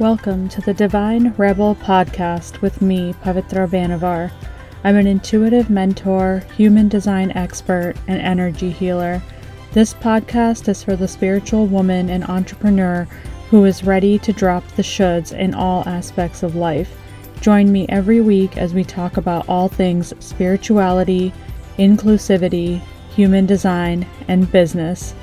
Welcome to the Divine Rebel podcast with me, Pavitra Banavar. I'm an intuitive mentor, human design expert, and energy healer. This podcast is for the spiritual woman and entrepreneur who is ready to drop the shoulds in all aspects of life. Join me every week as we talk about all things spirituality, inclusivity, human design, and business.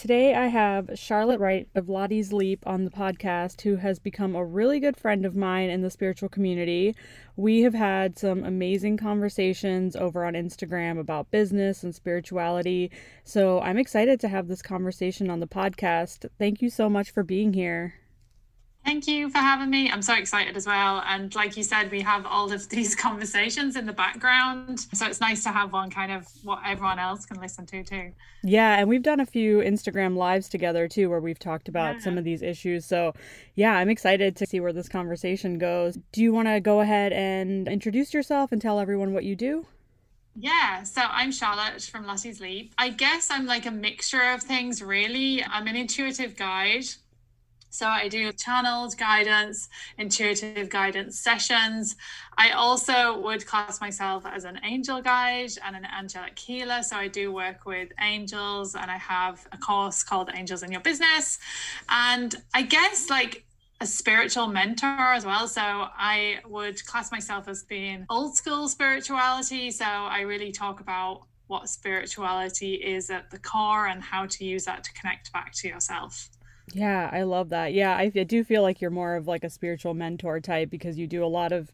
Today I have Charlotte Wright of Lottie's Leap on the podcast, who has become a really good friend of mine in the spiritual community. We have had some amazing conversations over on Instagram about business and spirituality. So I'm excited to have this conversation on the podcast. Thank you so much for being here. Thank you for having me. I'm so excited as well. And like you said, we have all of these conversations in the background. So it's nice to have one kind of what everyone else can listen to too. Yeah. And we've done a few Instagram lives together too, where we've talked about yeah. some of these issues. So yeah, I'm excited to see where this conversation goes. Do you want to go ahead and introduce yourself and tell everyone what you do? Yeah, so I'm Charlotte from Lottie's Leap. I guess I'm like a mixture of things, really. I'm an intuitive guide. So I do channeled guidance, intuitive guidance sessions. I also would class myself as an angel guide and an angelic healer. So I do work with angels and I have a course called Angels in Your Business. And I guess like a spiritual mentor as well. So I would class myself as being old school spirituality. So I really talk about what spirituality is at the core and how to use that to connect back to yourself. Yeah, I love that. Yeah, I, I do feel like you're more of like a spiritual mentor type because you do a lot of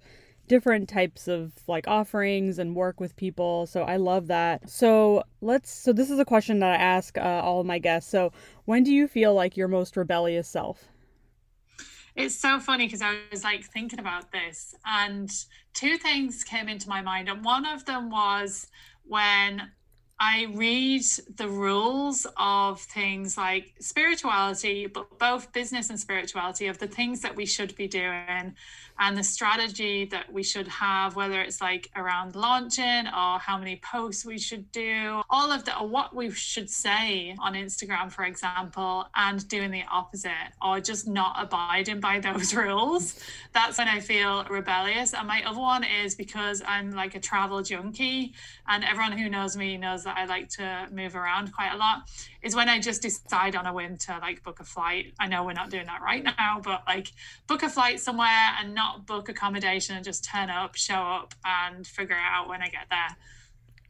different types of like offerings and work with people. So I love that. So let's, so this is a question that I ask uh, all my guests. So when do you feel like your most rebellious self? It's so funny because I was like thinking about this, and two things came into my mind. And one of them was when I read the rules of things like spirituality, but both business and spirituality, of the things that we should be doing and the strategy that we should have, whether it's like around launching or how many posts we should do, all of that, or what we should say on Instagram, for example, and doing the opposite or just not abiding by those rules. That's when I feel rebellious. And my other one is because I'm like a travel junkie, and everyone who knows me knows that I like to move around quite a lot is when I just decide on a whim to like book a flight. I know we're not doing that right now, but like book a flight somewhere and not book accommodation and just turn up, show up, and figure it out when I get there.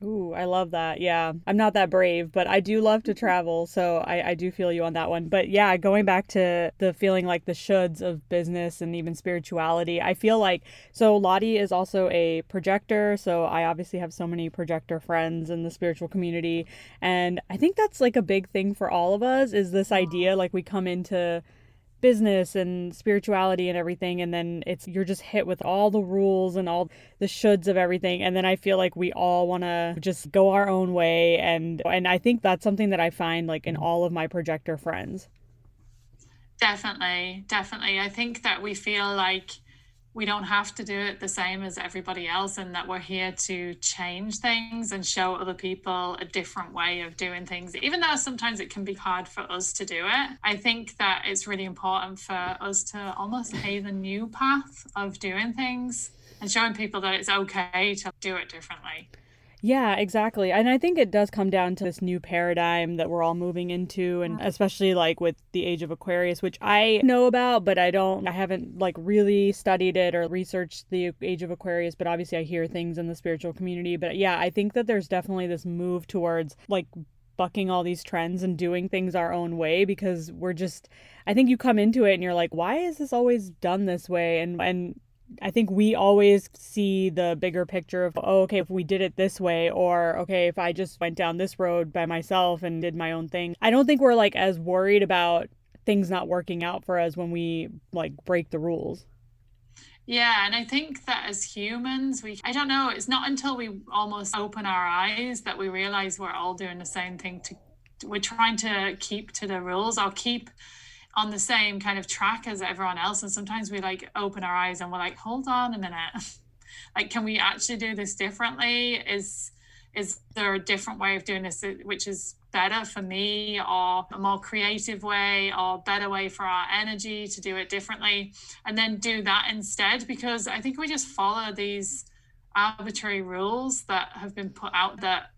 Ooh, I love that. Yeah. I'm not that brave, but I do love to travel. So I, I do feel you on that one. But yeah, going back to the feeling like the shoulds of business and even spirituality, I feel like so Lottie is also a projector. So I obviously have so many projector friends in the spiritual community. And I think that's like a big thing for all of us is this idea like we come into business and spirituality and everything and then it's you're just hit with all the rules and all the shoulds of everything and then I feel like we all want to just go our own way and and I think that's something that I find like in all of my projector friends. Definitely, definitely. I think that we feel like we don't have to do it the same as everybody else and that we're here to change things and show other people a different way of doing things even though sometimes it can be hard for us to do it. I think that it's really important for us to almost pave a new path of doing things and showing people that it's okay to do it differently yeah, exactly. And I think it does come down to this new paradigm that we're all moving into and especially like with the age of Aquarius, which I know about, but I don't I haven't like really studied it or researched the age of Aquarius, but obviously I hear things in the spiritual community, but yeah, I think that there's definitely this move towards like bucking all these trends and doing things our own way because we're just I think you come into it and you're like why is this always done this way? And and I think we always see the bigger picture of, oh, okay, if we did it this way, or okay, if I just went down this road by myself and did my own thing. I don't think we're like as worried about things not working out for us when we like break the rules. Yeah, and I think that as humans, we, I don't know, it's not until we almost open our eyes that we realize we're all doing the same thing to, we're trying to keep to the rules or keep on the same kind of track as everyone else. And sometimes we like open our eyes and we're like hold on a minute. Like can we actually do this differently? Is is there a different way of doing this uh, which is better for me or a more creative way or better way for our energy to do it differently? And then do that instead because i think we just follow these arbitrary rules that have been put out that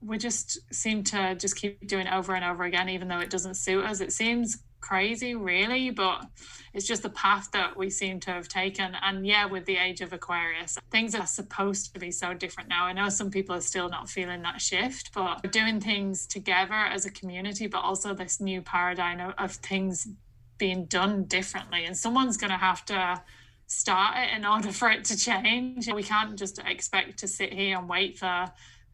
we just seem to just keep doing over and over again even though it doesn't suit us. It seems crazy, really, but it's just the path that we seem to have taken. And yeah, with the age of Aquarius, things are supposed to be so different now. I know some people are still not feeling that shift, but doing things together as a community, but also this new paradigm of, of things being done differently. And someone's going to have to start it in order for it to change. We can't just expect to sit here and wait for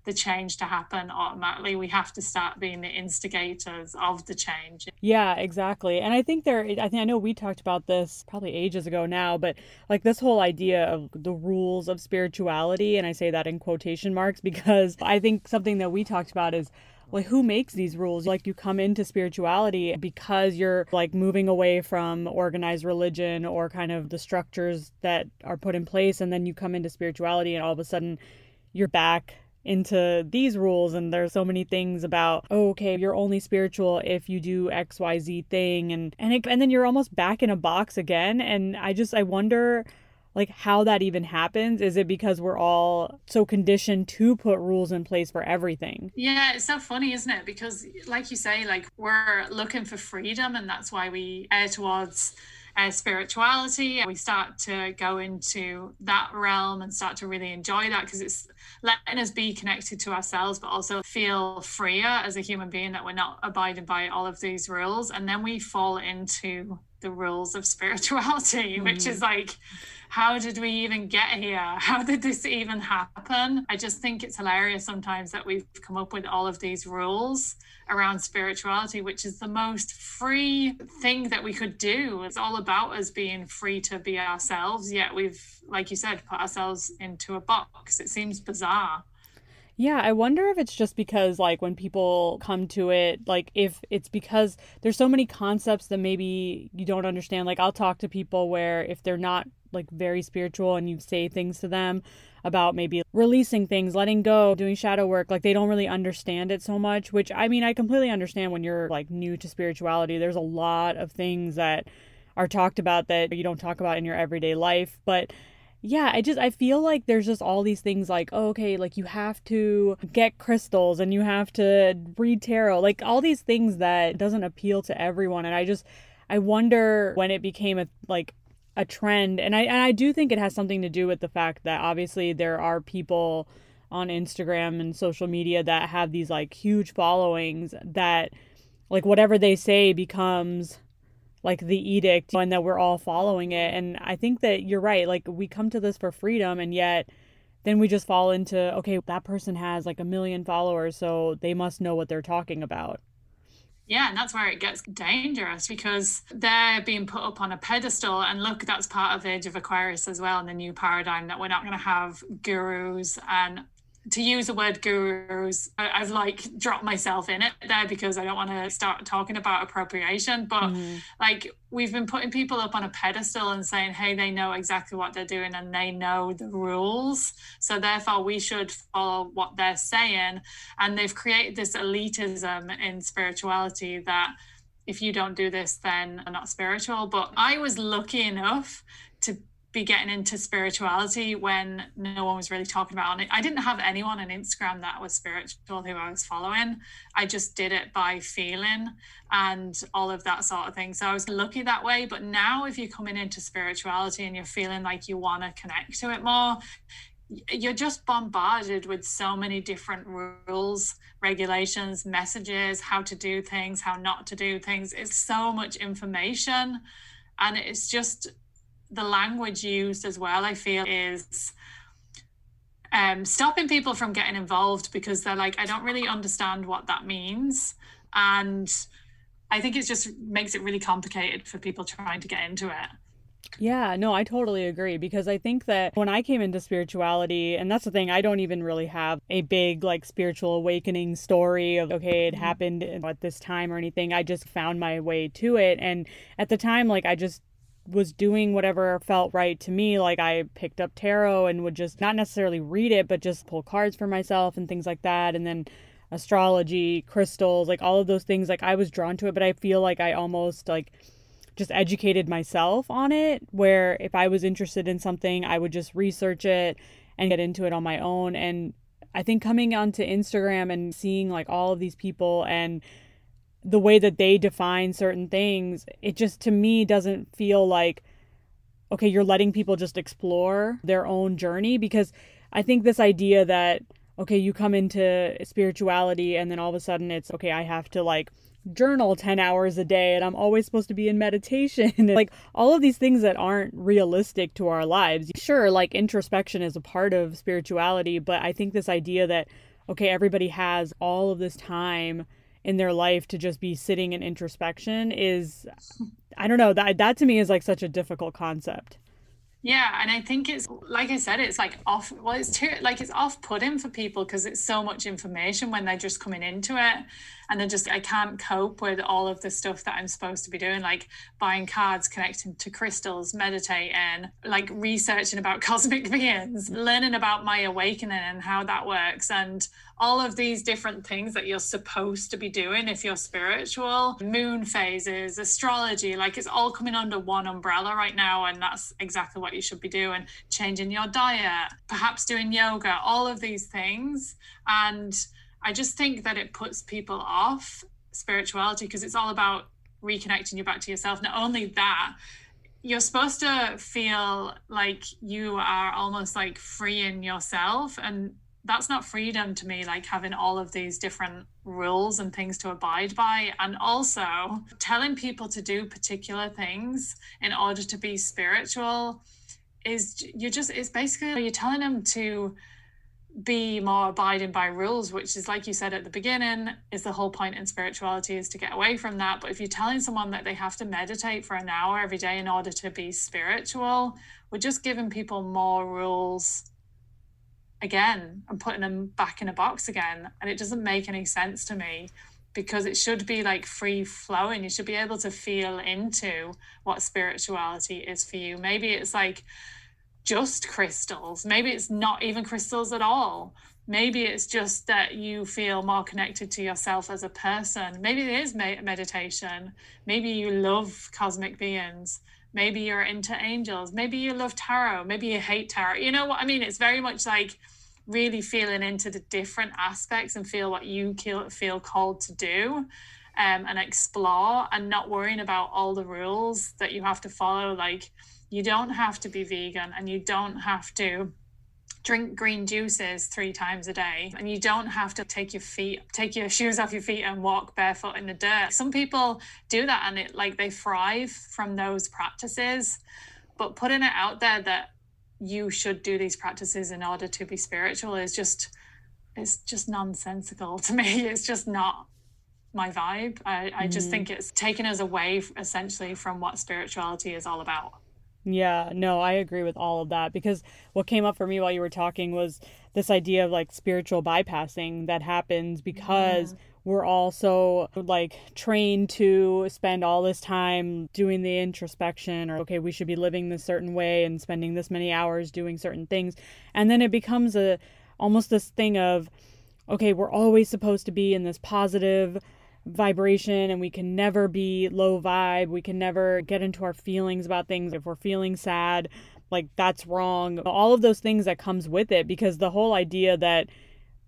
the change to happen automatically. We have to start being the instigators of the change. Yeah, exactly. And I think there, I think I know we talked about this probably ages ago now, but like this whole idea of the rules of spirituality, and I say that in quotation marks because I think something that we talked about is like who makes these rules like you come into spirituality because you're like moving away from organized religion or kind of the structures that are put in place and then you come into spirituality and all of a sudden you're back into these rules and there's so many things about oh, okay you're only spiritual if you do xyz thing and and it, and then you're almost back in a box again and i just i wonder like how that even happens. Is it because we're all so conditioned to put rules in place for everything? Yeah it's so funny isn't it? Because like you say like we're looking for freedom and that's why we err towards uh, spirituality. We start to go into that realm and start to really enjoy that because it's letting us be connected to ourselves, but also feel freer as a human being that we're not abiding by all of these rules. And then we fall into the rules of spirituality, mm-hmm. which is like, how did we even get here? How did this even happen? I just think it's hilarious sometimes that we've come up with all of these rules around spirituality, which is the most free thing that we could do. It's all about us being free to be ourselves, yet we've, like you said, put ourselves into a box. It seems bizarre. Yeah, I wonder if it's just because, like, when people come to it, like, if it's because there's so many concepts that maybe you don't understand. Like, I'll talk to people where if they're not, like, very spiritual and you say things to them about maybe releasing things, letting go, doing shadow work, like, they don't really understand it so much, which I mean, I completely understand when you're, like, new to spirituality. There's a lot of things that are talked about that you don't talk about in your everyday life. But yeah, I just I feel like there's just all these things like oh, okay, like you have to get crystals and you have to read tarot, like all these things that doesn't appeal to everyone and I just I wonder when it became a like a trend and I and I do think it has something to do with the fact that obviously there are people on Instagram and social media that have these like huge followings that like whatever they say becomes like the edict and that we're all following it. And I think that you're right. Like we come to this for freedom and yet then we just fall into okay, that person has like a million followers, so they must know what they're talking about. Yeah, and that's where it gets dangerous because they're being put up on a pedestal. And look, that's part of Age of Aquarius as well, and the new paradigm that we're not going to have gurus and to use the word gurus, I, have like dropped myself in it there because I don't want to start talking about appropriation. But mm-hmm. like we've been putting people up on a pedestal and saying, hey, they know exactly what they're doing and they know the rules. So therefore, we should follow what they're saying. And they've created this elitism in spirituality that if you don't do this, then I'm not spiritual. But I was lucky enough be getting into spirituality when no one was really talking about it. I didn't have anyone on Instagram that was spiritual who I was following. I just did it by feeling and all of that sort of thing. So I was lucky that way. But now, if you're coming into spirituality and you're feeling like you want to connect to it more, you're just bombarded with so many different rules, regulations, messages, how to do things, how not to do things. It's so much information. And it's just the language used as well, I feel, is um, stopping people from getting involved because they're like, I don't really understand what that means. And I think it just makes it really complicated for people trying to get into it. Yeah, no, I totally agree because I think that when I came into spirituality, and that's the thing, I don't even really have a big like spiritual awakening story of, okay, it mm-hmm. happened at this time or anything. I just found my way to it. And at the time, like, I just was doing whatever felt right to me. Like I picked up tarot and would just not necessarily read it, but just pull cards for myself and things like that. And then astrology, crystals, like all of those things. Like I was drawn to it, but I feel like I almost like just educated myself on it. Where if I was interested in something, I would just research it and get into it on my own. And I think coming onto Instagram and seeing like all of these people and the way that they define certain things, it just to me doesn't feel like, okay, you're letting people just explore their own journey because I think this idea that, okay, you come into spirituality and then all of a sudden it's, okay, I have to like journal 10 hours a day and I'm always supposed to be in meditation. like all of these things that aren't realistic to our lives. Sure, like introspection is a part of spirituality, but I think this idea that, okay, everybody has all of this time in their life to just be sitting in introspection is I don't know that that to me is like such a difficult concept. Yeah, and I think it's like I said, it's like off. Well, it's too like it's off-putting for people because it's so much information when they're just coming into it, and they're just I can't cope with all of the stuff that I'm supposed to be doing, like buying cards, connecting to crystals, meditating, like researching about cosmic beings, learning about my awakening and how that works, and all of these different things that you're supposed to be doing if you're spiritual, moon phases, astrology, like it's all coming under one umbrella right now. And that's exactly what you should be doing. Changing your diet, perhaps doing yoga, all of these things. And I just think that it puts people off spirituality because it's all about reconnecting you back to yourself. Not only that, you're supposed to feel like you are almost like freeing yourself and that's not freedom to me like having all of these different rules and things to abide by and also telling people to do particular things in order to be spiritual is you're just it's basically you're telling them to be more abiding by rules which is like you said at the beginning is the whole point in spirituality is to get away from that but if you're telling someone that they have to meditate for an hour every day in order to be spiritual we're just giving people more rules again and putting them back in a box again. And it doesn't make any sense to me because it should be like free flowing. You should be able to feel into what spirituality is for you. Maybe it's like just crystals, maybe it's not even crystals at all. Maybe it's just that you feel more connected to yourself as a person. Maybe it is meditation. Maybe you love cosmic beings. Maybe you're into angels. Maybe you love tarot. Maybe you hate tarot. You know what I mean? It's very much like really feeling into the different aspects and feel what you feel called to do um, and explore and not worrying about all the rules that you have to follow. Like, you don't have to be vegan and you don't have to drink green juices three times a day and you don't have to take your feet take your shoes off your feet and walk barefoot in the dirt. Some people do that and it like they thrive from those practices. But putting it out there that you should do these practices in order to be spiritual is just it's just nonsensical to me. It's just not my vibe. I, I just mm. think it's taken us away essentially from what spirituality is all about yeah no i agree with all of that because what came up for me while you were talking was this idea of like spiritual bypassing that happens because yeah. we're also like trained to spend all this time doing the introspection or okay we should be living this certain way and spending this many hours doing certain things. And then it becomes a almost this thing of okay we're always supposed to be in this positive vibration and we can never be low vibe we can never get into our feelings about things if we're feeling sad like that's wrong all of those things that comes with it because the whole idea that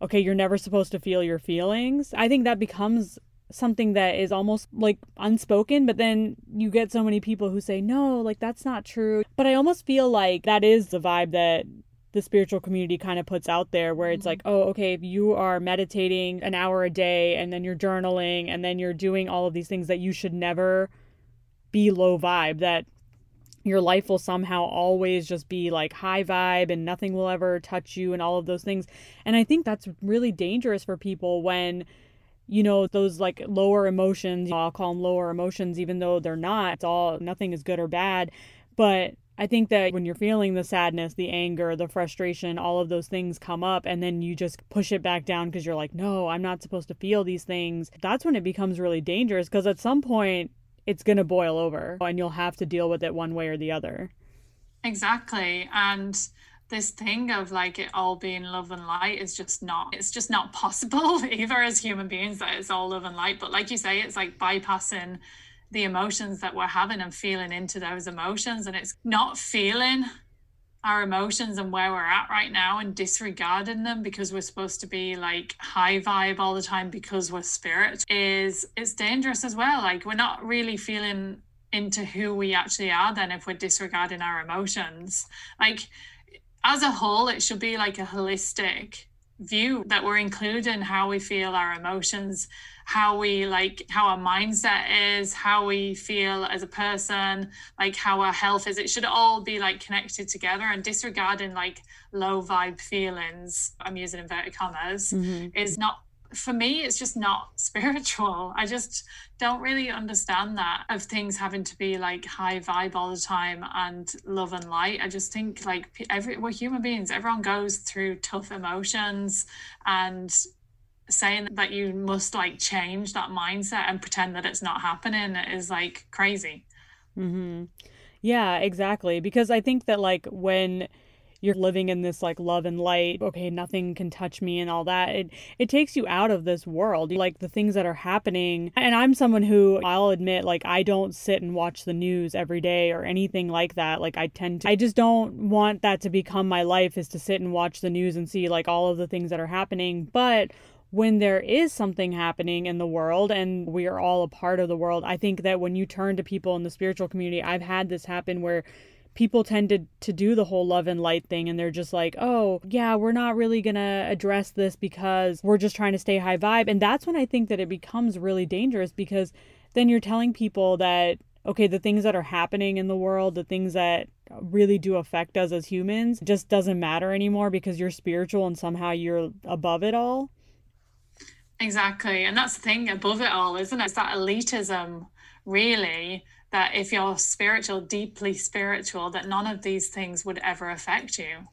okay, you're never supposed to feel your feelings. I think that becomes something that is almost like unspoken, but then you get so many people who say, no, like that's not true. But I almost feel like that is the vibe that the spiritual community kind of puts out there where it's mm-hmm. like oh okay if you are meditating an hour a day and then you're journaling and then you're doing all of these things that you should never be low vibe that your life will somehow always just be like high vibe and nothing will ever touch you and all of those things. And I think that's really dangerous for people when you know those like lower emotions i'll call them lower emotions even though they're not it's all nothing is good or bad but I think that when you're feeling the sadness, the anger, the frustration, all of those things come up, and then you just push it back down because you're like, no, I'm not supposed to feel these things. That's when it becomes really dangerous because at some point, it's going to boil over and you'll have to deal with it one way or the other. Exactly. And this thing of like it all being love and light is just not it's just not possible either as human beings that it's all love and light but like you say it's like bypassing the emotions that we're having and feeling into those emotions. And it's not feeling our emotions and where we're at right now and disregarding them because we're supposed to be like high vibe all the time because we're spirit is it's dangerous as well. Like we're not really feeling into who we actually are then if we're disregarding our emotions. Like as a whole it should be like a holistic view that we're including how we feel our emotions how we like how our mindset is how we feel as a person like how our health is it should all be like connected together and disregarding like low vibe feelings i'm using inverted commas mm-hmm. is not for me it's just not spiritual i just don't really understand that of things having to be like high vibe all the time and love and light i just think like every we're human beings everyone goes through tough emotions and saying that you must like change that mindset and pretend that it's not happening is like crazy. Mm-hmm. Yeah, exactly. Because I think that like when you're living in this like love and light okay nothing can touch me and all that it it takes you out of this world like the things that are happening. And i'm someone who i'll admit like i don't sit and watch the news every day or anything like that like i tend to i just don't want that to become my life is to sit and watch the news and see like all of the things that are happening. But when there is something happening in the world and we are all a part of the world, I think that when you turn to people in the spiritual community, I've had this happen where people tended to do the whole love and light thing and they're just like, oh, yeah, we're not really going to address this because we're just trying to stay high vibe. And that's when I think that it becomes really dangerous because then you're telling people that, okay, the things that are happening in the world, the things that really do affect us as humans, just doesn't matter anymore because you're spiritual and somehow you're above it all. Exactly. And that's the thing above it all, isn't it? It's that elitism, really, that if you're spiritual, deeply spiritual, that none of these things would ever affect you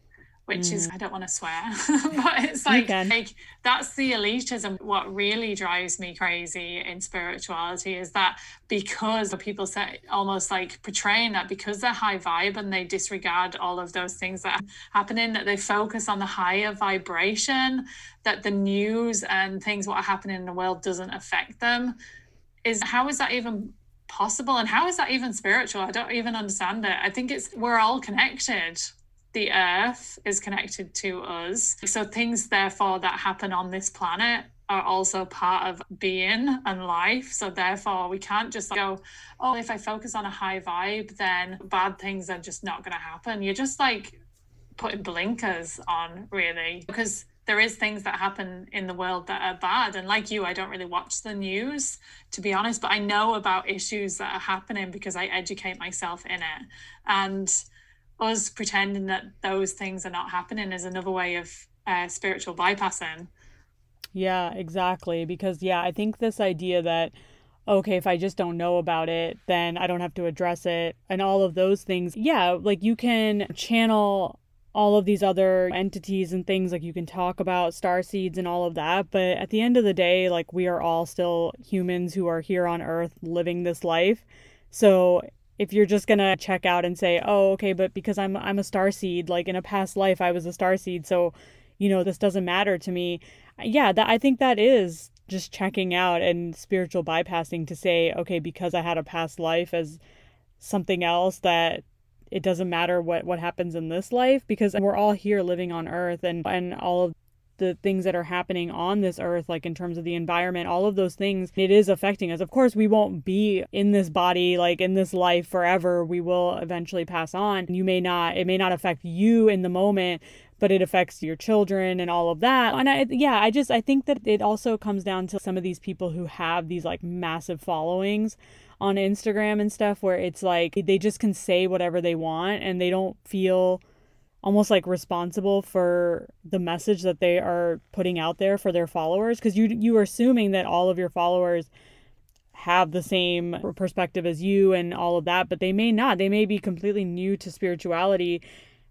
which mm. is I don't want to swear, but it's like, like that's the elitism. What really drives me crazy in spirituality is that because people say almost like portraying that because they're high vibe and they disregard all of those things that are happening, that they focus on the higher vibration, that the news and things what are happening in the world doesn't affect them. Is how is that even possible and how is that even spiritual i don't even understand it i think it's we're all connected the earth is connected to us. So things, therefore, that happen on this planet are also part of being and life. So therefore, we can't just go, oh, if I focus on a high vibe, then bad things are just not going to happen. You're just like putting blinkers on, really, because there is things that happen in the world that are bad and like you i don't really watch the news to be honest but i know about issues that are happening because i educate myself in it and us pretending that those things are not happening is another way of uh, spiritual bypassing. Yeah, exactly. Because, yeah, I think this idea that, okay, if I just don't know about it, then I don't have to address it, and all of those things. Yeah, like you can channel all of these other entities and things like you can talk about star seeds and all of that but at the end of the day like we are all still humans who are here on earth living this life so if you're just gonna check out and say, "Oh, okay, but because I'm I'm a star seed, like in a past life I was a star seed, so you know this doesn't matter to me." Yeah, that I think that is just checking out and spiritual bypassing to say, "Okay, because I had a past life as something else that it doesn't matter what what happens in this life because we're all here living on earth and and all of the things that are happening on this earth, like in terms of the environment, all of those things, it is affecting us. Of course, we won't be in this body, like in this life forever. We will eventually pass on. You may not, it may not affect you in the moment, but it affects your children and all of that. And I, yeah, I just, I think that it also comes down to some of these people who have these like massive followings on Instagram and stuff where it's like they just can say whatever they want and they don't feel almost like responsible for the message that they are putting out there for their followers. Because you you are assuming that all of your followers have the same perspective as you and all of that but they may not. They may be completely new to spirituality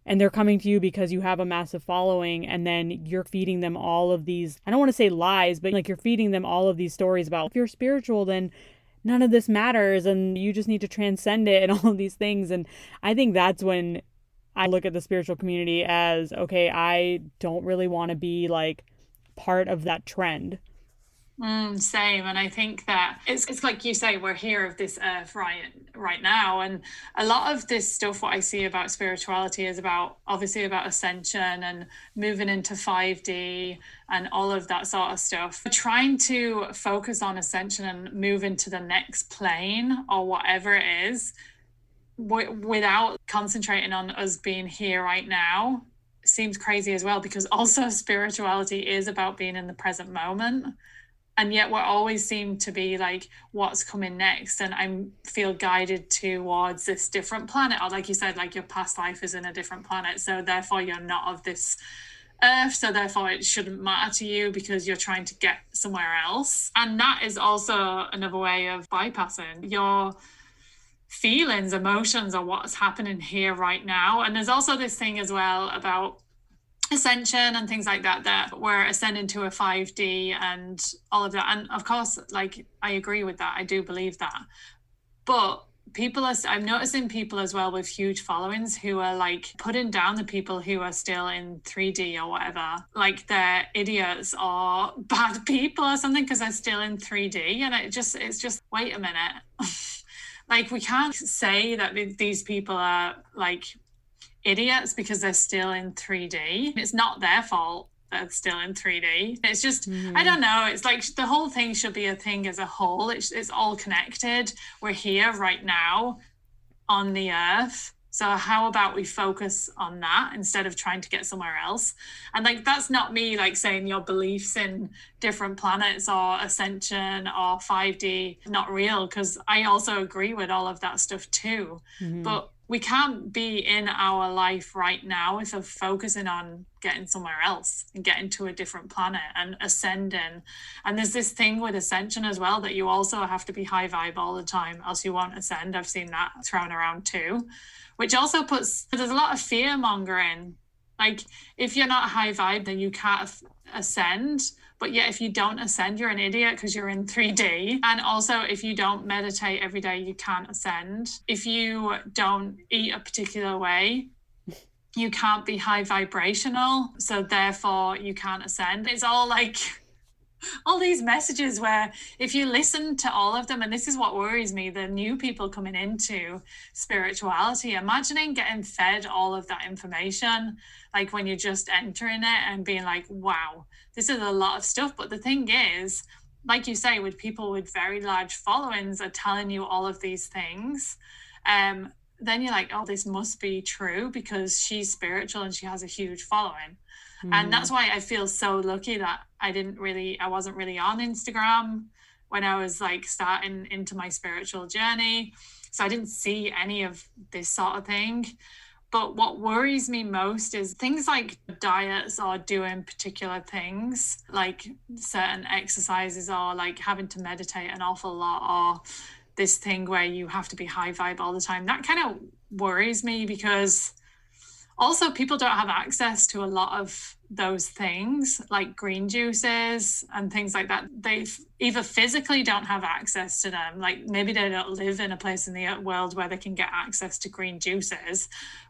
and they're coming to you because you have a massive following and then you're feeding them all of these I don't want to say lies but like you're feeding them all of these stories about if you're spiritual then none of this matters and you just need to transcend it and all of these things and I think that's when I look at the spiritual community as okay, I don't really want to be like part of that trend. Mm, same, and I think that it's it's like you say, we're here of this earth right right now, and a lot of this stuff, what I see about spirituality is about obviously about ascension and moving into five D and all of that sort of stuff. Trying to focus on ascension and move into the next plane or whatever it is, w- without concentrating on us being here right now, seems crazy as well. Because also spirituality is about being in the present moment and yet we always seem to be like what's coming next and i feel guided towards this different planet. Or like you said like your past life is in a different planet so therefore you're not of this earth so therefore it shouldn't matter to you because you're trying to get somewhere else. And that is also another way of bypassing your feelings emotions or what's happening here right now. And there's also this thing as well about ascension and things like that that were ascending to a 5d and all of that. And of course like i agree with that. I do believe that. But people are i'm noticing people as well with huge followings who are like putting down the people who are still in 3d or whatever. Like they're idiots or bad people or something because they're still in 3d and it just it's just wait a minute. Like we can't say that these people are like idiots because they're still in 3D. It's not their fault they're still in 3D. It's just, mm-hmm. I don't know. It's like the whole thing should be a thing as a whole. It's, it's all connected. We're here right now on the earth. So how about we focus on that instead of trying to get somewhere else? And like that's not me like saying your beliefs in different planets or ascension or 5D not real because I also agree with all of that stuff too. Mm-hmm. But we can't be in our life right now we're focusing on getting somewhere else and getting to a different planet and ascending. And there's this thing with ascension as well that you also have to be high vibe all the time, else you won't ascend. I've seen that thrown around too, which also puts there's a lot of fear mongering. Like if you're not high vibe, then you can't ascend but yet, if you don't ascend, you're an idiot because you're in 3D. And also, if you don't meditate every day, you can't ascend. If you don't eat a particular way, you can't be high vibrational. So, therefore, you can't ascend. It's all like, all these messages where if you listen to all of them and this is what worries me the new people coming into spirituality imagining getting fed all of that information like when you're just entering it and being like wow this is a lot of stuff. But the thing is, like you say, with people with very large followings are telling you all of these things, um, then you're like, oh, this must be true because she's spiritual and she has a huge following. Mm. And that's why I feel so lucky that I didn't really, I wasn't really on Instagram when I was like starting into my spiritual journey. So I didn't see any of this sort of thing. But what worries me most is things like diets or doing particular things, like certain exercises or like having to meditate an awful lot or this thing where you have to be high vibe all the time. That kind of worries me because also people don't have access to a lot of those things like green juices and things like that. They either physically don't have access to them like maybe they don't live in a place in the uh, world where they can get access to green juices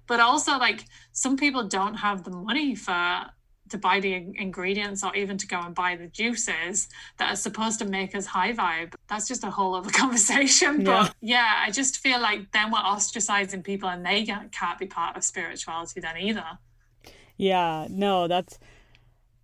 but also like some people don't have the money for to buy the ingredients or even to go and buy the juices that are supposed to make us high vibe. That's just a whole other conversation. Yeah. But yeah, I just feel like then we're ostracizing people and they can't be part of spirituality then either. Yeah, no, that's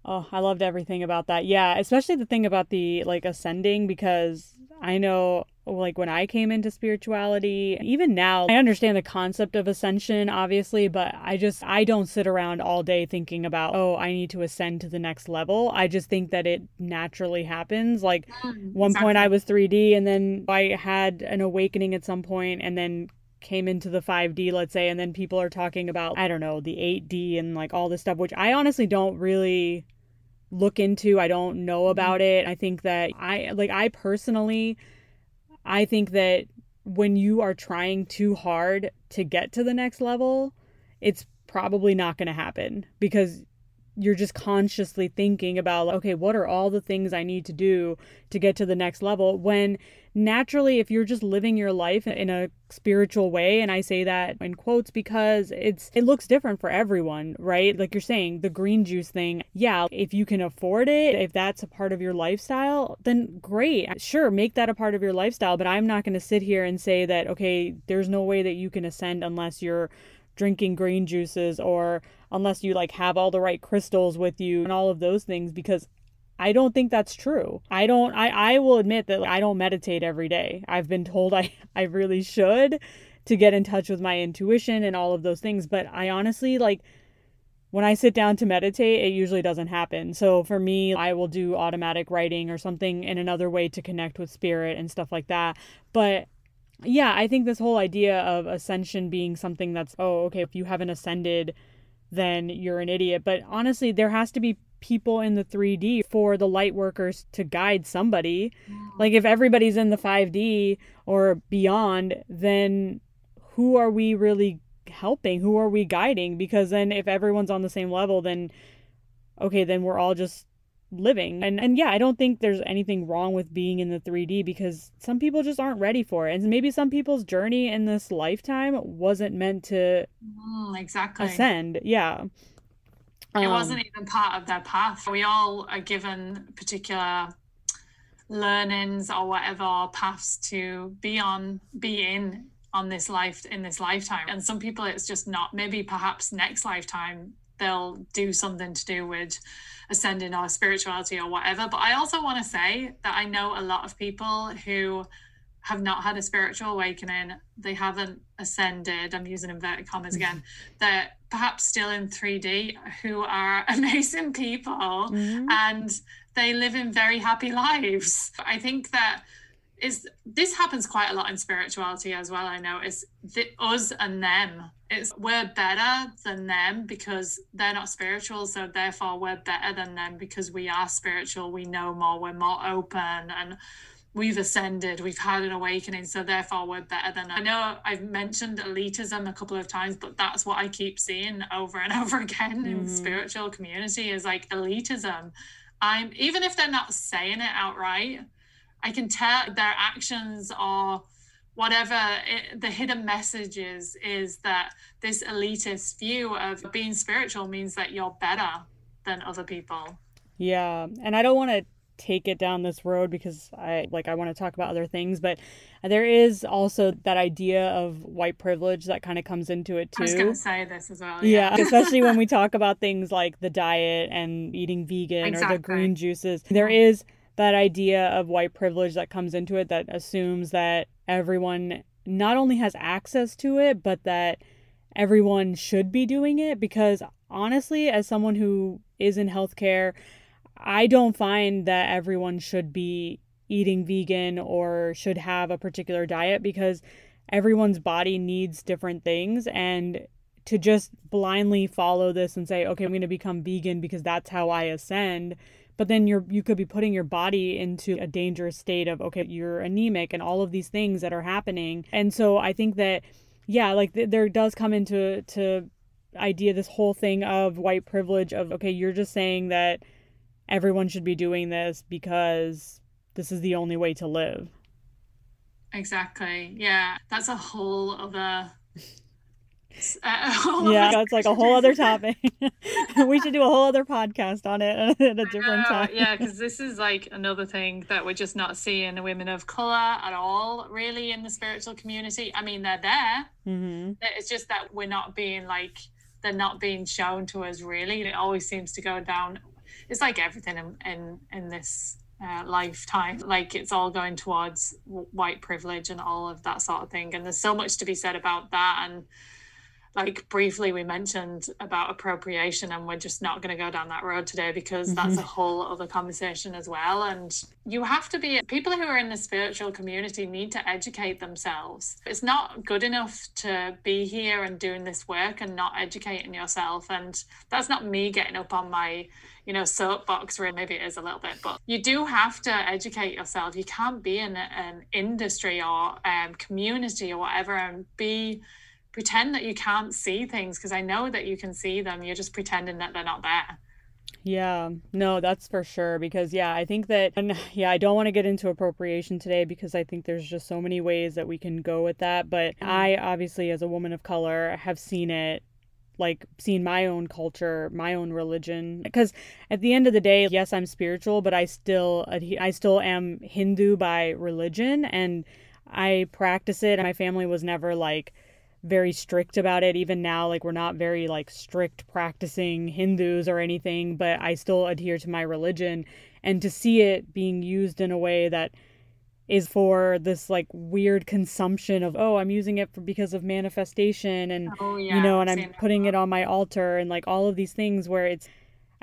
oh, I loved everything about that. Yeah, especially the thing about the like ascending because I know like when I came into spirituality, even now, I understand the concept of ascension, obviously, but I just, I don't sit around all day thinking about, oh, I need to ascend to the next level. I just think that it naturally happens. Like mm, one exactly. point I was 3D and then I had an awakening at some point and then came into the 5D, let's say, and then people are talking about, I don't know, the 8D and like all this stuff, which I honestly don't really look into. I don't know about it. I think that I, like, I personally, I think that when you are trying too hard to get to the next level, it's probably not going to happen because you're just consciously thinking about okay what are all the things i need to do to get to the next level? When naturally if you're just living your life in a spiritual way and i say that in quotes because it's it looks different for everyone right? Like you're saying the green juice thing yeah if you can afford it if that's a part of your lifestyle then great. Sure make that a part of your lifestyle but i'm not going to sit here and say that okay there's no way that you can ascend unless you're drinking green juices or unless you like have all the right crystals with you and all of those things because I don't think that's true. I don't I I will admit that I don't meditate every day. I've been told I I really should to get in touch with my intuition and all of those things, but I honestly like when I sit down to meditate, it usually doesn't happen. So for me, I will do automatic writing or something in another way to connect with spirit and stuff like that. But yeah, I think this whole idea of ascension being something that's, oh, okay, if you haven't ascended, then you're an idiot. But honestly, there has to be people in the 3D for the light workers to guide somebody. Like if everybody's in the 5D or beyond, then who are we really helping? Who are we guiding? Because then if everyone's on the same level, then okay, then we're all just living. And and yeah, I don't think there's anything wrong with being in the 3D because some people just aren't ready for it. And maybe some people's journey in this lifetime wasn't meant to mm, exactly ascend. Yeah. It um, wasn't even part of their path. We all are given particular learnings or whatever paths to be on, be in on this life in this lifetime. And some people it's just not. Maybe perhaps next lifetime they'll do something to do with ascending or spirituality or whatever. But I also want to say that I know a lot of people who have not had a spiritual awakening, they haven't ascended, I'm using inverted commas again, they're perhaps still in 3D, who are amazing people mm-hmm. and they live in very happy lives. I think that is this happens quite a lot in spirituality as well. I know it's the us and them. It's we're better than them because they're not spiritual, so therefore we're better than them because we are spiritual. We know more. We're more open and we've ascended, we've had an awakening, so therefore we're better than. I know I've mentioned elitism a couple of times, but that's what I keep seeing over and over again mm-hmm. in spiritual community is like elitism. I'm even if they're not saying it outright, I can tell their actions or whatever it, the hidden message is is that this elitist view of being spiritual means that you're better than other people. Yeah, and I don't want to take it down this road because I like I want to talk about other things, but there is also that idea of white privilege that kind of comes into it too. I was going to say this as well. Yeah, yeah especially when we talk about things like the diet and eating vegan exactly. or the green juices. There is that idea of white privilege that comes into it that assumes that everyone not only has access to it, but that everyone should be doing it. Because honestly, as someone who is in healthcare, I don't find that everyone should be eating vegan or should have a particular diet because everyone's body needs different things. And to just blindly follow this and say okay i'm going to become vegan because that's how i ascend but then you're you could be putting your body into a dangerous state of okay you're anemic and all of these things that are happening and so i think that yeah like th- there does come into to idea this whole thing of white privilege of okay you're just saying that everyone should be doing this because this is the only way to live. Exactly. Yeah. That's a whole other. Uh, yeah, that's like a whole other topic. we should do a whole other podcast on it at a different time. yeah, because this is like another thing that we're just not seeing women of color at all, really, in the spiritual community. I mean, they're there. Mm-hmm. It's just that we're not being like they're not being shown to us. Really, it always seems to go down it's like everything in in, in this uh, lifetime. Like it's all going towards white privilege and all of that sort of thing. And there's so much to be said about that. And like briefly, we mentioned about appropriation, and we're just not going to go down that road today because mm-hmm. that's a whole other conversation as well. And you have to be people who are in the spiritual community need to educate themselves. It's not good enough to be here and doing this work and not educating yourself. And that's not me getting up on my you know, soapbox where maybe it is a little bit, but you do have to educate yourself. You can't be in an industry or um, community or whatever and be pretend that you can't see things because I know that you can see them. You're just pretending that they're not there. Yeah, no, that's for sure. Because, yeah, I think that, and yeah, I don't want to get into appropriation today because I think there's just so many ways that we can go with that. But mm-hmm. I, obviously, as a woman of color, have seen it like seen my own culture, my own religion because at the end of the day, yes, I'm spiritual, but I still I still am Hindu by religion and I practice it. My family was never like very strict about it. Even now like we're not very like strict practicing hindus or anything but i still adhere to my religion. And to see it being used in a way that is for this like weird consumption of oh i'm using it for because of manifestation and oh, yeah, you know and i'm putting it on my altar and like all of these things where it's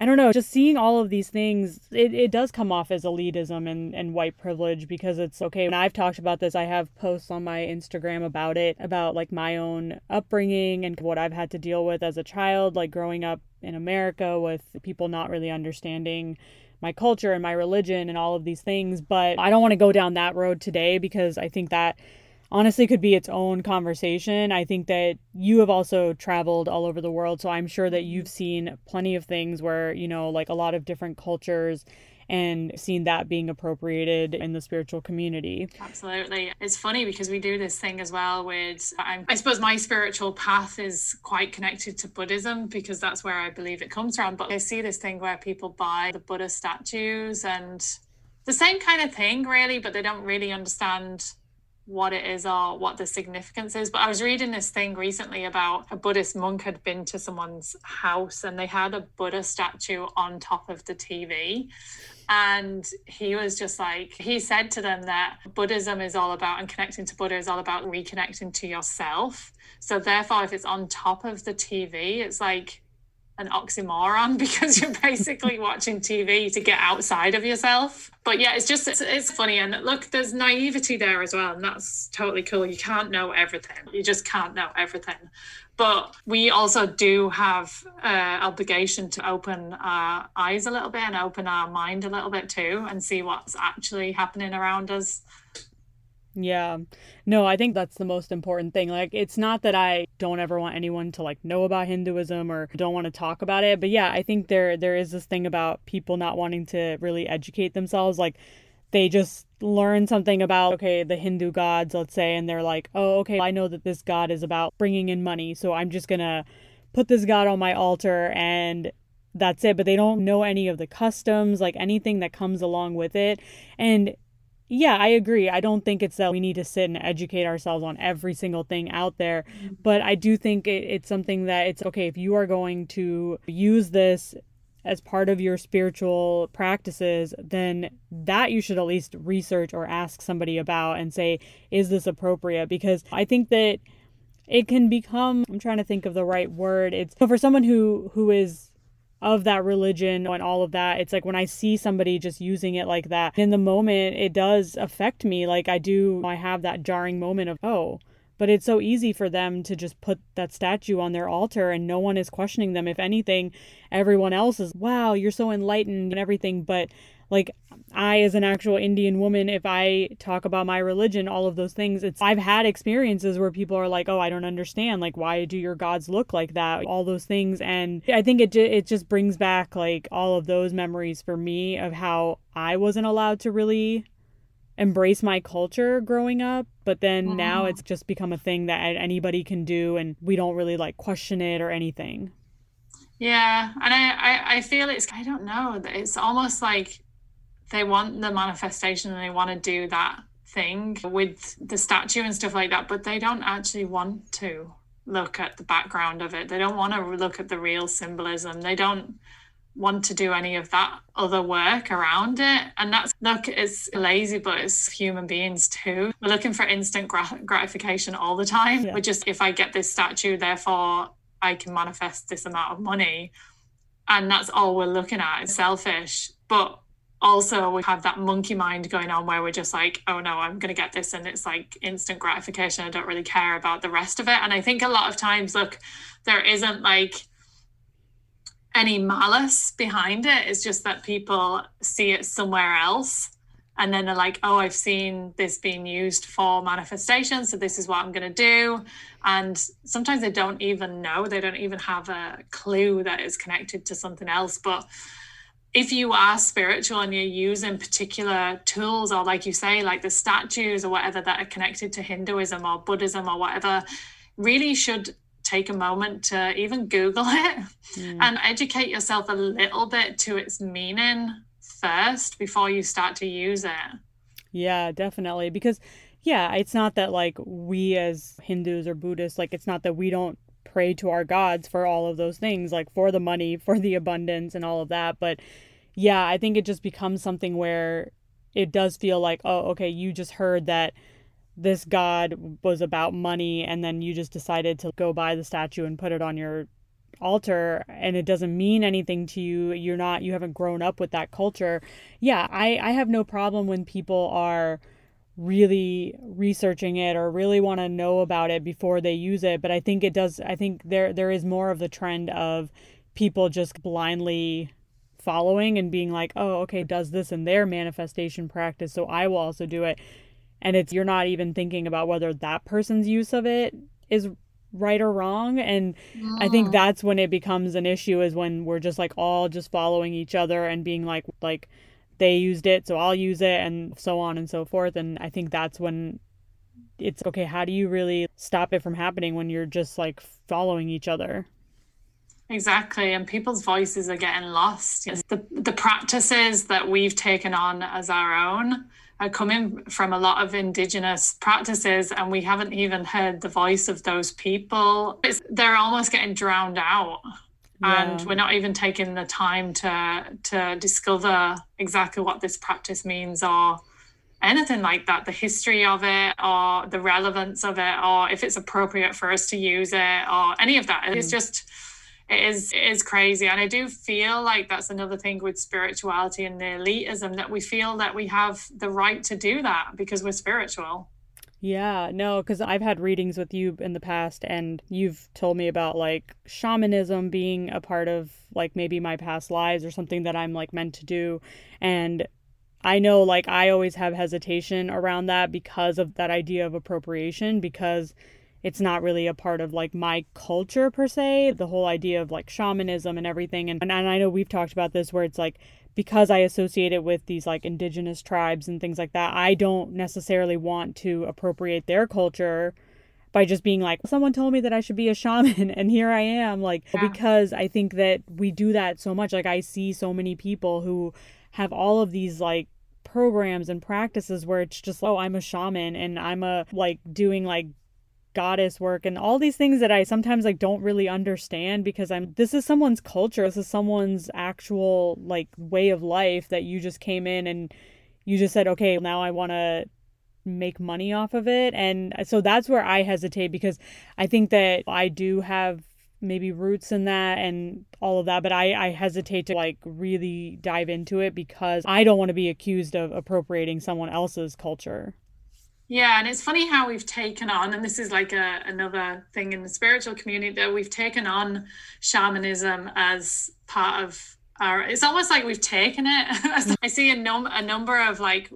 I don't know, just seeing all of these things, it, it does come off as elitism and, and white privilege because it's okay. And I've talked about this, I have posts on my Instagram about it, about like my own upbringing and what I've had to deal with as a child, like growing up in America with people not really understanding my culture and my religion and all of these things. But I don't want to go down that road today because I think that honestly could be its own conversation. I think that you have also traveled all over the world, so I'm sure that you've seen plenty of things where, you know, like a lot of different cultures and seen that being appropriated in the spiritual community. Absolutely. It's funny because we do this thing as well with, I'm, I suppose my spiritual path is quite connected to Buddhism because that's where I believe it comes from. But I see this thing where people buy the Buddha statues and the same kind of thing, really, but they don't really understand what it is or what the significance is. But I was reading this thing recently about a Buddhist monk had been to someone's house and they had a Buddha statue on top of the TV. And he was just like, he said to them that Buddhism is all about, and connecting to Buddha is all about reconnecting to yourself. So, therefore, if it's on top of the TV, it's like an oxymoron because you're basically watching TV to get outside of yourself. But yeah, it's just it's, it's, funny and look, there's naivety there as well, and that's totally cool. You can't know everything. You just can't know everything. But we also do have uh, obligation to open our eyes a little bit and open our mind a little bit too, and see what's actually happening around us yeah. No, I think that's the most important thing. Like it's not that I don't ever want anyone to like know about Hinduism or don't want to talk about it, but yeah, I think there there is this thing about people not wanting to really educate themselves like they just learn something about okay, the Hindu gods, let's say, and they're like, "Oh, okay, I know that this god is about bringing in money, so I'm just going to put this god on my altar and that's it but they don't know any of the customs like anything that comes along with it and yeah, I agree. I don't think it's that we need to sit and educate ourselves on every single thing out there, mm-hmm. but I do think it, it's something that it's okay if you are going to use this as part of your spiritual practices, then that you should at least research or ask somebody about and say, is this appropriate? Because I think that it can become I'm trying to think of the right word. It's for someone who who is of that religion and all of that. It's like when I see somebody just using it like that, in the moment, it does affect me. Like I do, I have that jarring moment of, oh, but it's so easy for them to just put that statue on their altar and no one is questioning them. If anything, everyone else is, wow, you're so enlightened and everything. But like I as an actual Indian woman if I talk about my religion all of those things it's I've had experiences where people are like oh I don't understand. Like why do your gods look like that? All those things. And I think it it just brings back like all of those memories for me of how I wasn't allowed to really embrace my culture growing up. But then now it's just become a thing that anybody can do and we don't really like question it or anything. Yeah. And I, I i feel it's i don't know. It's almost like they want the manifestation and they want to do that thing with the statue and stuff like that, but they don't actually want to look at the background of it. They don't want to look at the real symbolism. They don't want to do any of that other work around it. And that's look, it's lazy, but it's human beings too. We're looking for instant gratification all the time. Yeah. We're just, if I get this statue, therefore I can manifest this amount of money. And that's all we're looking at. It's selfish. But also we have that monkey mind going on where we're just like oh no i'm going to get this and it's like instant gratification. I don't really care about the rest of it. And i think a lot of times look there isn't like any malice behind it. It's just that people see it somewhere else and then they're like oh i've seen this being used for manifestation so this is what i'm going to do. And sometimes they don't even know. They don't even have a clue that it's connected to something else. But if you are spiritual and you're using particular tools or like you say like the statues or whatever that are connected to hinduism or buddhism or whatever really should take a moment to even google it mm. and educate yourself a little bit to its meaning first before you start to use it yeah definitely because yeah it's not that like we as hindus or buddhists like it's not that we don't pray to our gods for all of those things, like for the money, for the abundance, and all of that. But yeah, I think it just becomes something where it does feel like, oh, okay, you just heard that this god was about money, and then you just decided to go buy the statue and put it on your altar and it doesn't mean anything to you you're not you haven't grown up with that culture yeah i i have no problem when people are really researching it or really want to know about it before they use it. But i think it does i think there there is more of the trend of people just blindly following and being like oh okay does this in their manifestation practice so i will also do it. And it's you're not even thinking about whether that person's use of it is right or wrong. And yeah. i think that's when it becomes an issue is when we're just like all just following each other and being like like they used it, so I'll use it, and so on and so forth. And I think that's when it's okay, how do you really stop it from happening when you're just like following each other? Exactly, and people's voices are getting lost. The the practices that we've taken on as our own are coming from a lot of indigenous practices, and we haven't even heard the voice of those people. It's, they're almost getting drowned out yeah. and we're not even taking the time to to discover exactly what this practice means or anything like that the history of it or the relevance of it or if it's appropriate for us to use it or any of that mm. it's just it is it is crazy and i do feel like that's another thing with spirituality and the elitism that we feel that we have the right to do that because we're spiritual yeah, no, because I've had readings with you in the past, and you've told me about like shamanism being a part of like maybe my past lives or something that I'm like meant to do. And I know like I always have hesitation around that because of that idea of appropriation, because it's not really a part of like my culture per se, the whole idea of like shamanism and everything. And, and I know we've talked about this where it's like, because I associate it with these like indigenous tribes and things like that, I don't necessarily want to appropriate their culture by just being like, someone told me that I should be a shaman and here I am. Like, yeah. because I think that we do that so much. Like, I see so many people who have all of these like programs and practices where it's just, oh, I'm a shaman and I'm a like doing like goddess work and all these things that I sometimes like don't really understand because I'm this is someone's culture. This is someone's actual like way of life that you just came in and you just said, "Okay, now I want to make money off of it." And so that's where I hesitate because I think that I do have maybe roots in that and all of that but I, I hesitate to like really dive into it because i don't want to be accused of appropriating someone else's culture yeah, and it's funny how we've taken on, and this is like a, another thing in the spiritual community that we've taken on shamanism as part of our. It's almost like we've taken it. I see a num a number of like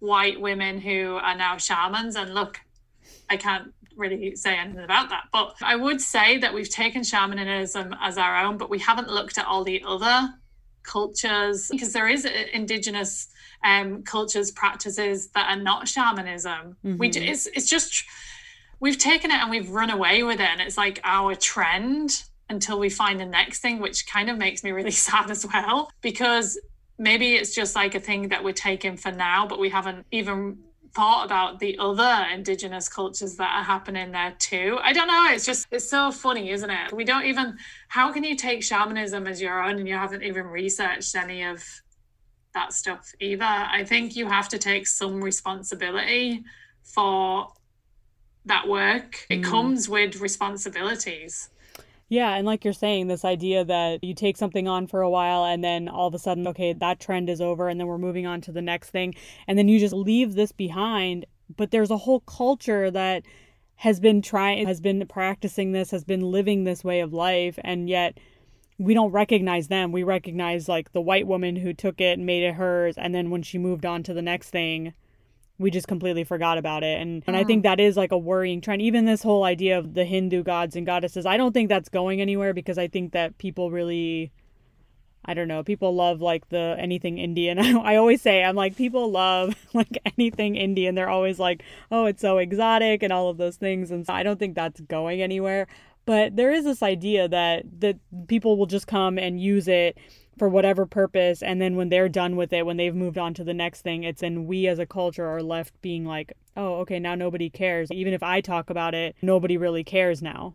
white women who are now shamans, and look, I can't really say anything about that, but I would say that we've taken shamanism as our own, but we haven't looked at all the other cultures because there is indigenous um, cultures, practices that are not shamanism. Mm-hmm. We it's it's just we've taken it and we've run away with it, and it's like our trend until we find the next thing, which kind of makes me really sad as well because maybe it's just like a thing that we're taking for now, but we haven't even thought about the other indigenous cultures that are happening there too. I don't know. It's just, it's so funny, isn't it? We don't even, how can you take shamanism as your own and you haven't even researched any of that stuff either. I think you have to take some responsibility for that work. It mm. comes with responsibilities. Yeah, and like you're saying, this idea that you take something on for a while and then all of a sudden, okay, that trend is over and then we're moving on to the next thing. And then you just leave this behind. But there's a whole culture that has been trying, has been practicing this, has been living this way of life. And yet we don't recognize them. We recognize like the white woman who took it and made it hers, and then when she moved on to the next thing, we just completely forgot about it. And and I mm. think that is like a worrying trend. Even this whole idea of the Hindu gods and goddesses, I don't think that's going anywhere because I think that people really I don't know. People love like the anything Indian. I always say I'm like people love like anything Indian. They're always like, "Oh, it's so exotic" and all of those things. And so I don't think that's going anywhere. But there is this idea that that people will just come and use it for whatever purpose and then when they're done with it when they've moved on to the next thing it's and we as a culture are left being like oh okay now nobody cares even if i talk about it nobody really cares now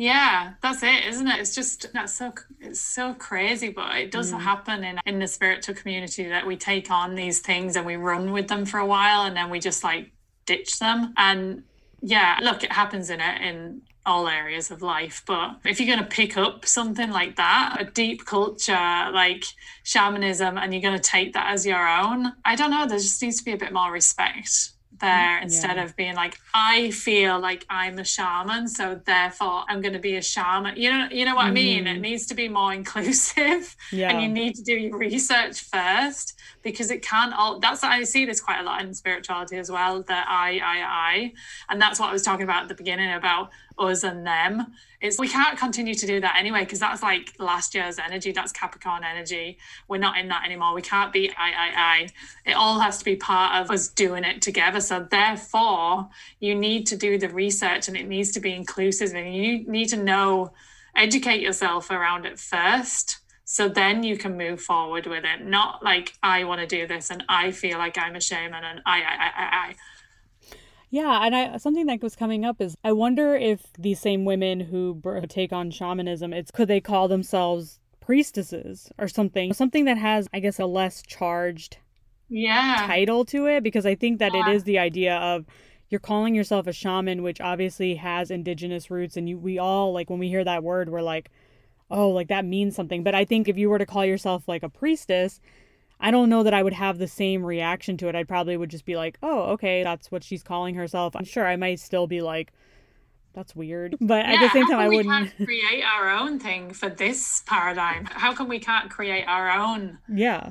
yeah, that's it, isn't it? It's just that's so it's so crazy, but it does mm. happen in in the spiritual community that we take on these things and we run with them for a while and then we just like ditch them. And yeah, look, it happens in it in all areas of life. But if you're going to pick up something like that, a deep culture like shamanism, and you're going to take that as your own, I don't know. There just needs to be a bit more respect there instead yeah. of being like I feel like I'm a shaman so therefore I'm going to be a shaman you know you know what mm-hmm. I mean it mm-hmm. needs to be more inclusive yeah. and you need to do your research first because it can all that's I see this quite a lot in spirituality as well the I I I and that's what I was talking about at the beginning about us and them. It's we can't continue to do that anyway because that's like last year's energy that's capricorn energy. We're not in that anymore. We can't be i i i. It all has to be part of us doing it together. So therefore you need to do the research and it needs to be inclusive and you need to know educate yourself around it first. So then you can move forward with it. Not like i want to do this and i feel like i'm a shaman and i i i i, I yeah, and I something that was coming up is I wonder if these same women who take on shamanism, it's could they call themselves priestesses or something, something that has I guess a less charged yeah. title to it because I think that yeah. it is the idea of you're calling yourself a shaman which obviously has indigenous roots and you we all like when we hear that word we're like oh like that means something. But I think if you were to call yourself like a priestess I don't know that I would have the same reaction to it. I probably would just be like, oh, okay, that's what she's calling herself. I'm sure I might still be like, that's weird. But yeah, at the same time, I wouldn't create our own thing for this paradigm. How come we can't create our own? Yeah.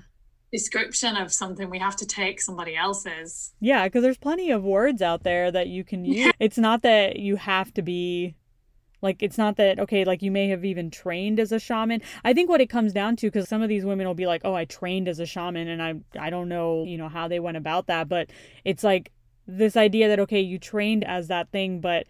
Description of something, we have to take somebody else's. Yeah, because there's plenty of words out there that you can use. it's not that you have to be like it's not that okay, like you may have even trained as a shaman. I think what it comes down to cuz some of these women will be like, "Oh, I trained as a shaman and I I don't know, you know, how they went about that." But it's like this idea that okay, you trained as that thing, but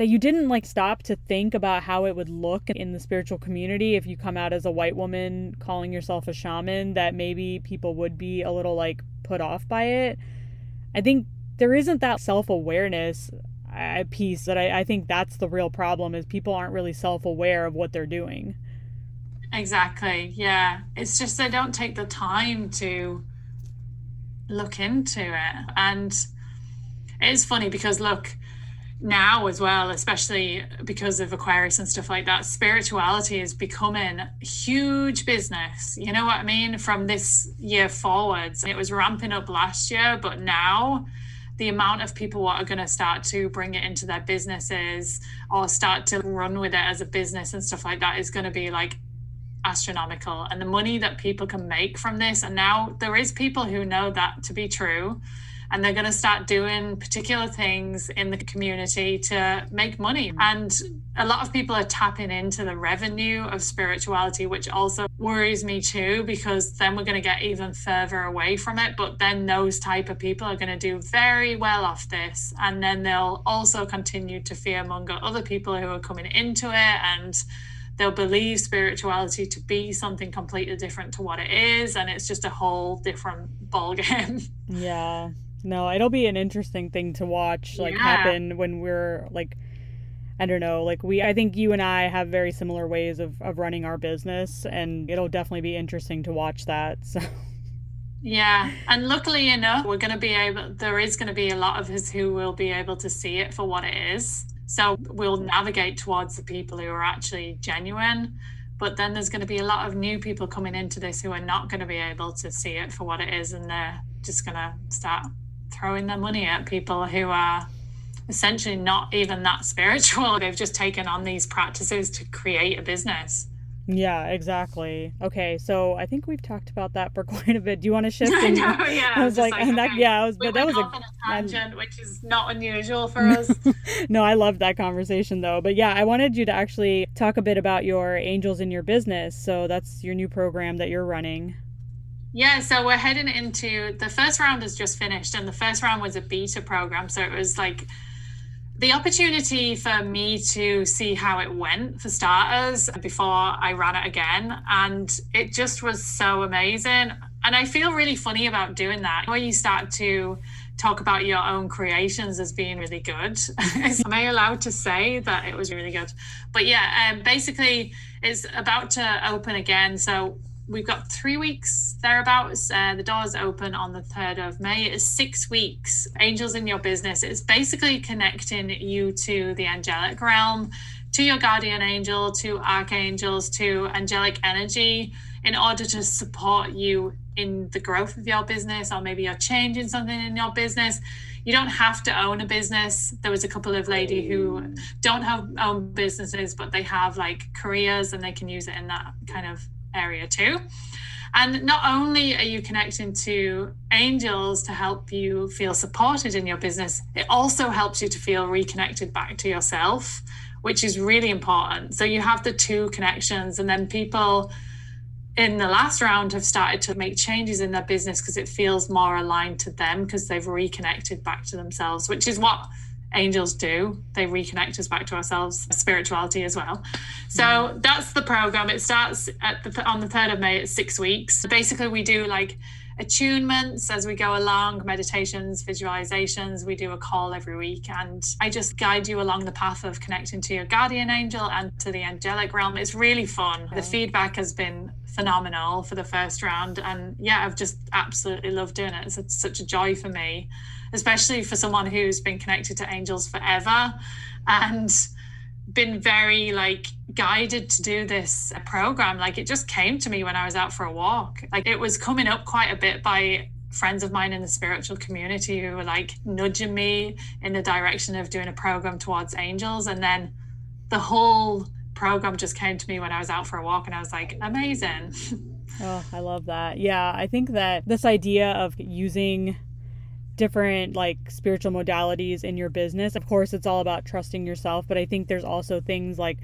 that you didn't like stop to think about how it would look in the spiritual community if you come out as a white woman calling yourself a shaman that maybe people would be a little like put off by it. I think there isn't that self-awareness piece that I, I think that's the real problem is people aren't really self-aware of what they're doing. Exactly. Yeah. It's just they don't take the time to look into it. And it is funny because look now as well especially because of aquarius and stuff like that spirituality is becoming huge business. You know what i mean? From this year forwards it was ramping up last year but now the amount of people are going to start to bring it into their businesses or start to run with it as a business and stuff like that is going to be like astronomical. And the money that people can make from this and now there is people who know that to be true and they're going to start doing particular things in the community to make money. Mm-hmm. And a lot of people are tapping into the revenue of spirituality, which also worries me too, because then we're going to get even further away from it. But then those type of people are going to do very well off this. And then they'll also continue to fearmonger other people who are coming into it and they'll believe spirituality to be something completely different to what it is and it's just a whole different ball game yeah no, it'll be an interesting thing to watch like yeah. happen when we're like I don't know, like we I think you and I have very similar ways of, of running our business and it'll definitely be interesting to watch that. So yeah, and luckily enough, we're going to be able. There is going to be a lot of us who will be able to see it for what it is. So we'll navigate towards the people who are actually genuine. But then there's going to be a lot of new people coming into this who are not going to be able to see it for what it is, and they're just going to start throwing their money at people who are essentially not even that spiritual. They've just taken on these practices to create a business. Yeah, exactly. Okay, so I think we've talked about that for quite a bit. Do you want to shift? I know, yeah. I was like, like that, okay. yeah, I was, we but that was a a um, tangent, which is not unusual for us. no, I loved that conversation though. But yeah, I wanted you to actually talk a bit about your Angels in Your Business. So that's your new program that you're running. Yeah, so we're heading into the first round has just finished, and the first round was a beta program. So it was like the opportunity for me to see how it went for starters before I ran it again. And it just was so amazing. And I feel really funny about doing that, where you start to talk about your own creations as being really good. Am I allowed to say that it was really good? But yeah, um, basically, it's about to open again. So we've got three weeks thereabouts. Uh, the doors open on the 3rd of May. It's six weeks. Angels in your business. It's basically connecting you to the angelic realm, to your guardian angel, to archangels, to angelic energy in order to support you in the growth of your business, or maybe you're changing something in your business. You don't have to own a business. There was a couple of lady who don't have own businesses, but they have like careers and they can use it in that kind of area too. And not only are you connecting to angels to help you feel supported in your business, it also helps you to feel reconnected back to yourself, which is really important. So you have the two connections, and then people in the last round have started to make changes in their business because it feels more aligned to them because they've reconnected back to themselves, which is what angels do. They reconnect us back to ourselves, spirituality as well. So that's the program. It starts at the on the third of May. It's six weeks. Basically, we do like attunements as we go along, meditations, visualizations. We do a call every week, and I just guide you along the path of connecting to your guardian angel and to the angelic realm. It's really fun. The feedback has been phenomenal for the first round, and yeah, I've just absolutely loved doing it. It's such a joy for me especially for someone who's been connected to angels forever and been very like guided to do this program. Like it just came to me when i was out for a walk. Like it was coming up quite a bit by friends of mine in the spiritual community who were like nudging me in the direction of doing a program towards angels. And then the whole program just came to me when i was out for a walk and i was like amazing. Oh i love that. Yeah i think that this idea of using different like spiritual modalities in your business. Of course, it's all about trusting yourself, but I think there's also things like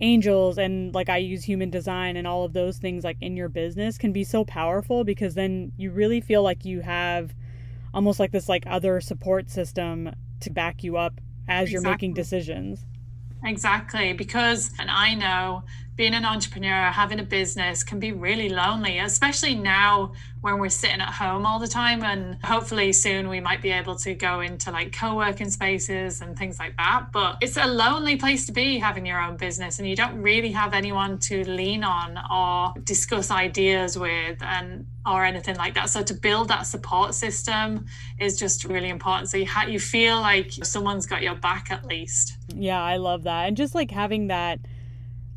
angels and like I use human design and all of those things like in your business can be so powerful because then you really feel like you have almost like this like other support system to back you up as exactly. you're making decisions. Exactly, because and I know being an entrepreneur, having a business can be really lonely, especially now when we're sitting at home all the time. And hopefully soon we might be able to go into like co working spaces and things like that. But it's a lonely place to be having your own business, and you don't really have anyone to lean on or discuss ideas with and or anything like that. So to build that support system is just really important. So you ha- you feel like someone's got your back at least. Yeah, I love that. And just like having that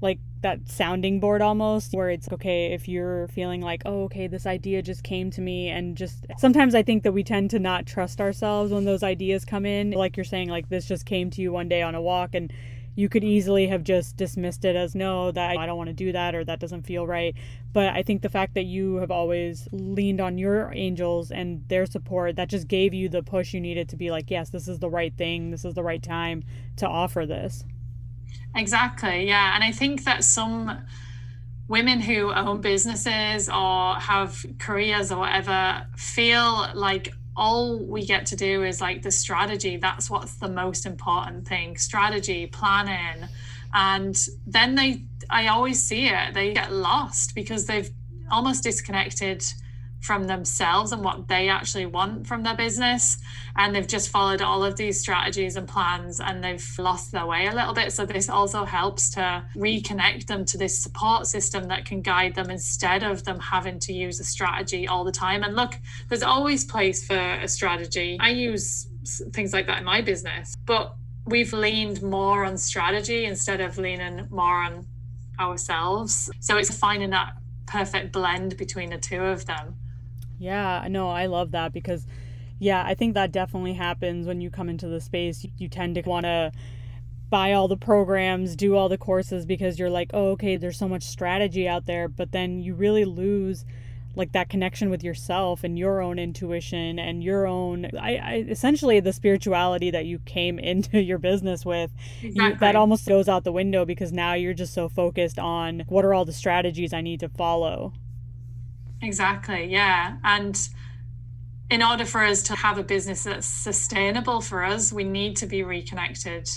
like that sounding board almost where it's okay if you're feeling like oh okay this idea just came to me and just sometimes i think that we tend to not trust ourselves when those ideas come in. Like you're saying like this just came to you one day on a walk and you could easily have just dismissed it as no that i don't want to do that or that doesn't feel right. But i think the fact that you have always leaned on your angels and their support that just gave you the push you needed to be like yes this is the right thing this is the right time to offer this Exactly. Yeah. And I think that some women who own businesses or have careers or whatever feel like all we get to do is like the strategy. That's what's the most important thing strategy, planning. And then they, I always see it, they get lost because they've almost disconnected from themselves and what they actually want from their business. And they've just followed all of these strategies and plans and they've lost their way a little bit. So, this also helps to reconnect them to this support system that can guide them instead of them having to use a strategy all the time. And look, there's always place for a strategy. I use things like that in my business, but we've leaned more on strategy instead of leaning more on ourselves. So, it's finding that perfect blend between the two of them. Yeah, no, I love that because, yeah, I think that definitely happens when you come into the space. You, you tend to want to buy all the programs, do all the courses because you're like, oh, okay, there's so much strategy out there. But then you really lose like that connection with yourself and your own intuition and your own I, I essentially the spirituality that you came into your business with exactly. you, that almost goes out the window because now you're just so focused on what are all the strategies I need to follow exactly yeah and in order for us to have a business that's sustainable for us we need to be reconnected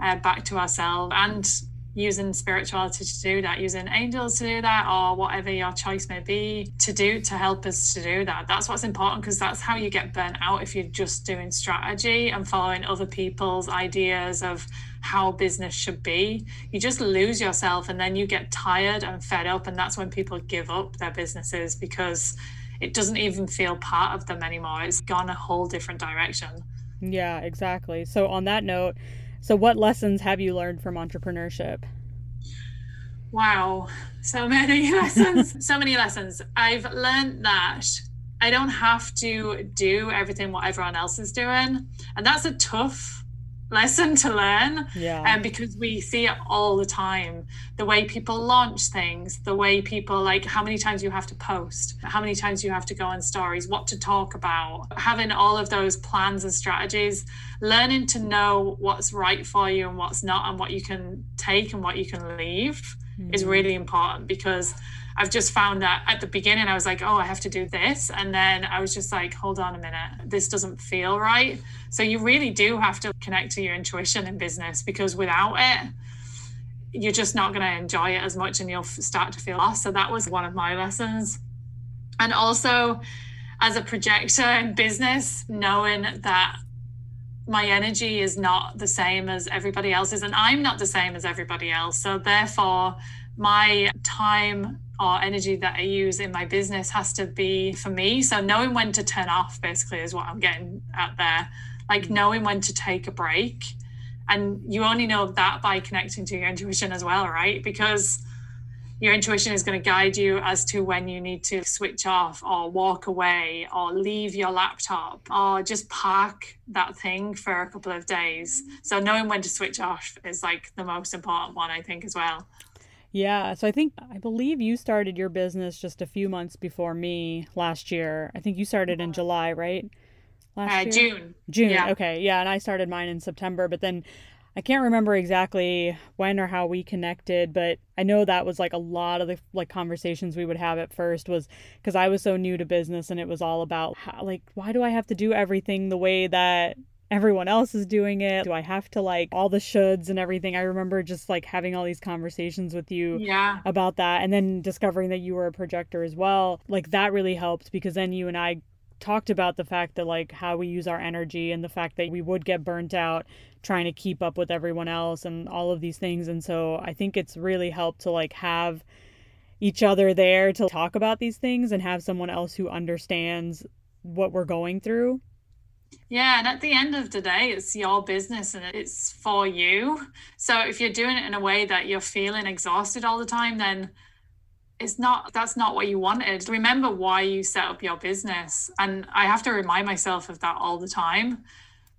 uh, back to ourselves and using spirituality to do that, using angels to do that, or whatever your choice may be to do to help us to do that. That's what's important because that's how you get burnt out if you're just doing strategy and following other people's ideas of how business should be. You just lose yourself and then you get tired and fed up. And that's when people give up their businesses because it doesn't even feel part of them anymore. It's gone a whole different direction. Yeah, exactly. So, on that note, so, what lessons have you learned from entrepreneurship? Wow, so many lessons. so many lessons. I've learned that I don't have to do everything what everyone else is doing. And that's a tough lesson to learn. Yeah. And um, because we see it all the time, the way people launch things, the way people like how many times you have to post, how many times you have to go on stories, what to talk about, having all of those plans and strategies, learning to know what's right for you and what's not, and what you can take and what you can leave mm-hmm. is really important because I've just found that at the beginning I was like, oh, I have to do this. And then I was just like, hold on a minute, this doesn't feel right. So you really do have to connect to your intuition in business because without it, you're just not going to enjoy it as much and you'll start to feel lost. So that was one of my lessons. And also, as a projector in business, knowing that my energy is not the same as everybody else's, and I'm not the same as everybody else. So, therefore, my time or energy that I use in my business has to be for me. So knowing when to turn off basically is what I'm getting at there. Like mm. knowing when to take a break. And you only know that by connecting to your intuition as well, right? Because your intuition is going to guide you as to when you need to switch off or walk away or leave your laptop or just park that thing for a couple of days. So knowing when to switch off is like the most important one, I think, as well. Yeah, so I think I believe you started your business just a few months before me last year. I think you started in July, right? Last uh, year? June. June. Yeah. Okay. Yeah, and I started mine in September, but then I can't remember exactly when or how we connected, but I know that was like a lot of the like conversations we would have at first was because I was so new to business and it was all about how, like why do I have to do everything the way that everyone else is doing it? Do I have to like all the shoulds and everything? I remember just like having all these conversations with you yeah. about that and then discovering that you were a projector as well. Like that really helped because then you and I talked about the fact that like how we use our energy and the fact that we would get burnt out trying to keep up with everyone else and all of these things and so I think it's really helped to like have each other there to talk about these things and have someone else who understands what we're going through yeah, and at the end of the day, it's your business and it's for you. So if you're doing it in a way that you're feeling exhausted all the time, then it's not that's not what you wanted. Remember why you set up your business. And I have to remind myself of that all the time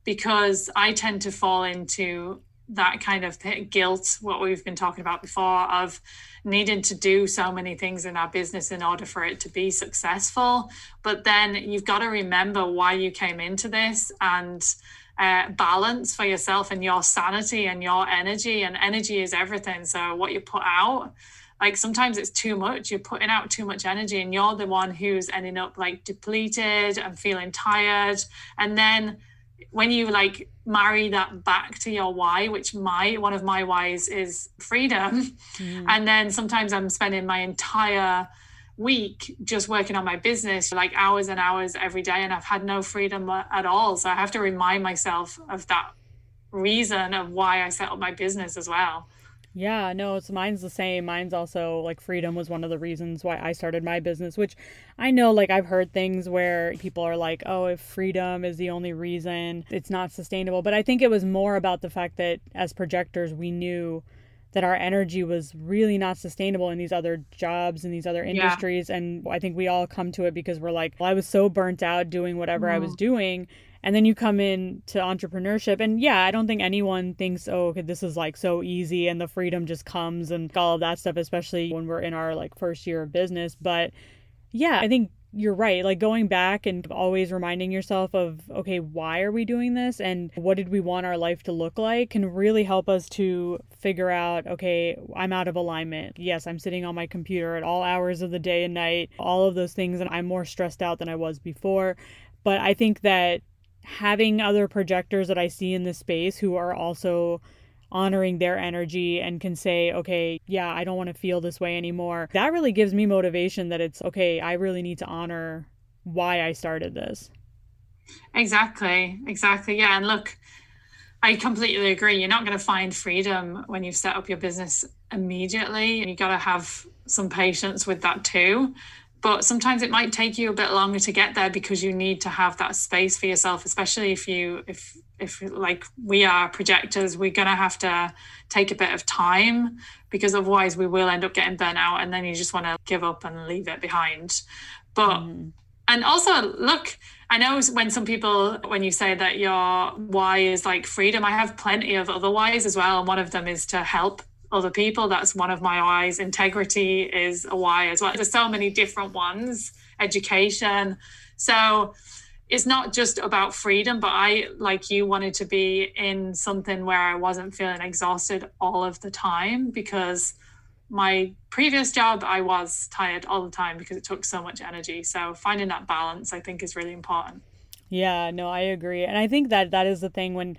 because I tend to fall into that kind of guilt, what we've been talking about before, of needing to do so many things in our business in order for it to be successful. But then you've got to remember why you came into this and uh, balance for yourself and your sanity and your energy. And energy is everything. So, what you put out, like sometimes it's too much you're putting out too much energy and you're the one who's ending up like depleted and feeling tired and then when you like marry that back to your why which my one of my whys is freedom. Mm. and then sometimes i'm spending my entire week just working on my business like hours and hours every day and i've had no freedom at all. So i have to remind myself of that reason of why i set up my business as well yeah, no, it's mine's the same. Mine's also like freedom was one of the reasons why I started my business, which I know like I've heard things where people are like, "Oh, if freedom is the only reason, it's not sustainable." But I think it was more about the fact that as projectors, we knew that our energy was really not sustainable in these other jobs and these other industries yeah. and I think we all come to it because we're like, well, I was so burnt out doing whatever mm. I was mm-hmm. doing and then you come in to entrepreneurship and yeah i don't think anyone thinks oh okay, this is like so easy and the freedom just comes and all of that stuff especially when we're in our like first year of business. But yeah i think you're right like going back and always reminding yourself of okay why are we doing this? And what did we want our life to look like? can really help us to figure out okay i'm out of alignment. Yes i'm sitting on my computer at all hours of the day and night all of those things and i'm more stressed out than i was before. But i think that having other projectors that I see in this space who are also honoring their energy and can say, okay, yeah, I don't want to feel this way anymore. That really gives me motivation that it's okay, I really need to honor why I started this. Exactly, exactly. Yeah. And look, I completely agree. You're not going to find freedom when you set up your business immediately. You got to have some patience with that too but sometimes it might take you a bit longer to get there because you need to have that space for yourself especially if you if if like we are projectors we're going to have to take a bit of time because otherwise we will end up getting burnt out and then you just want to give up and leave it behind but mm. and also look I know when some people, when you say that your why is like freedom, I have plenty of other whys as well. And one of them is to help other people. That's one of my whys. Integrity is a why as well. There's so many different ones, education. So it's not just about freedom, but I, like you, wanted to be in something where I wasn't feeling exhausted all of the time because my previous job, I was tired all the time because it took so much energy. So finding that balance, I think, is really important. Yeah, no, I agree. And I think that that is the thing when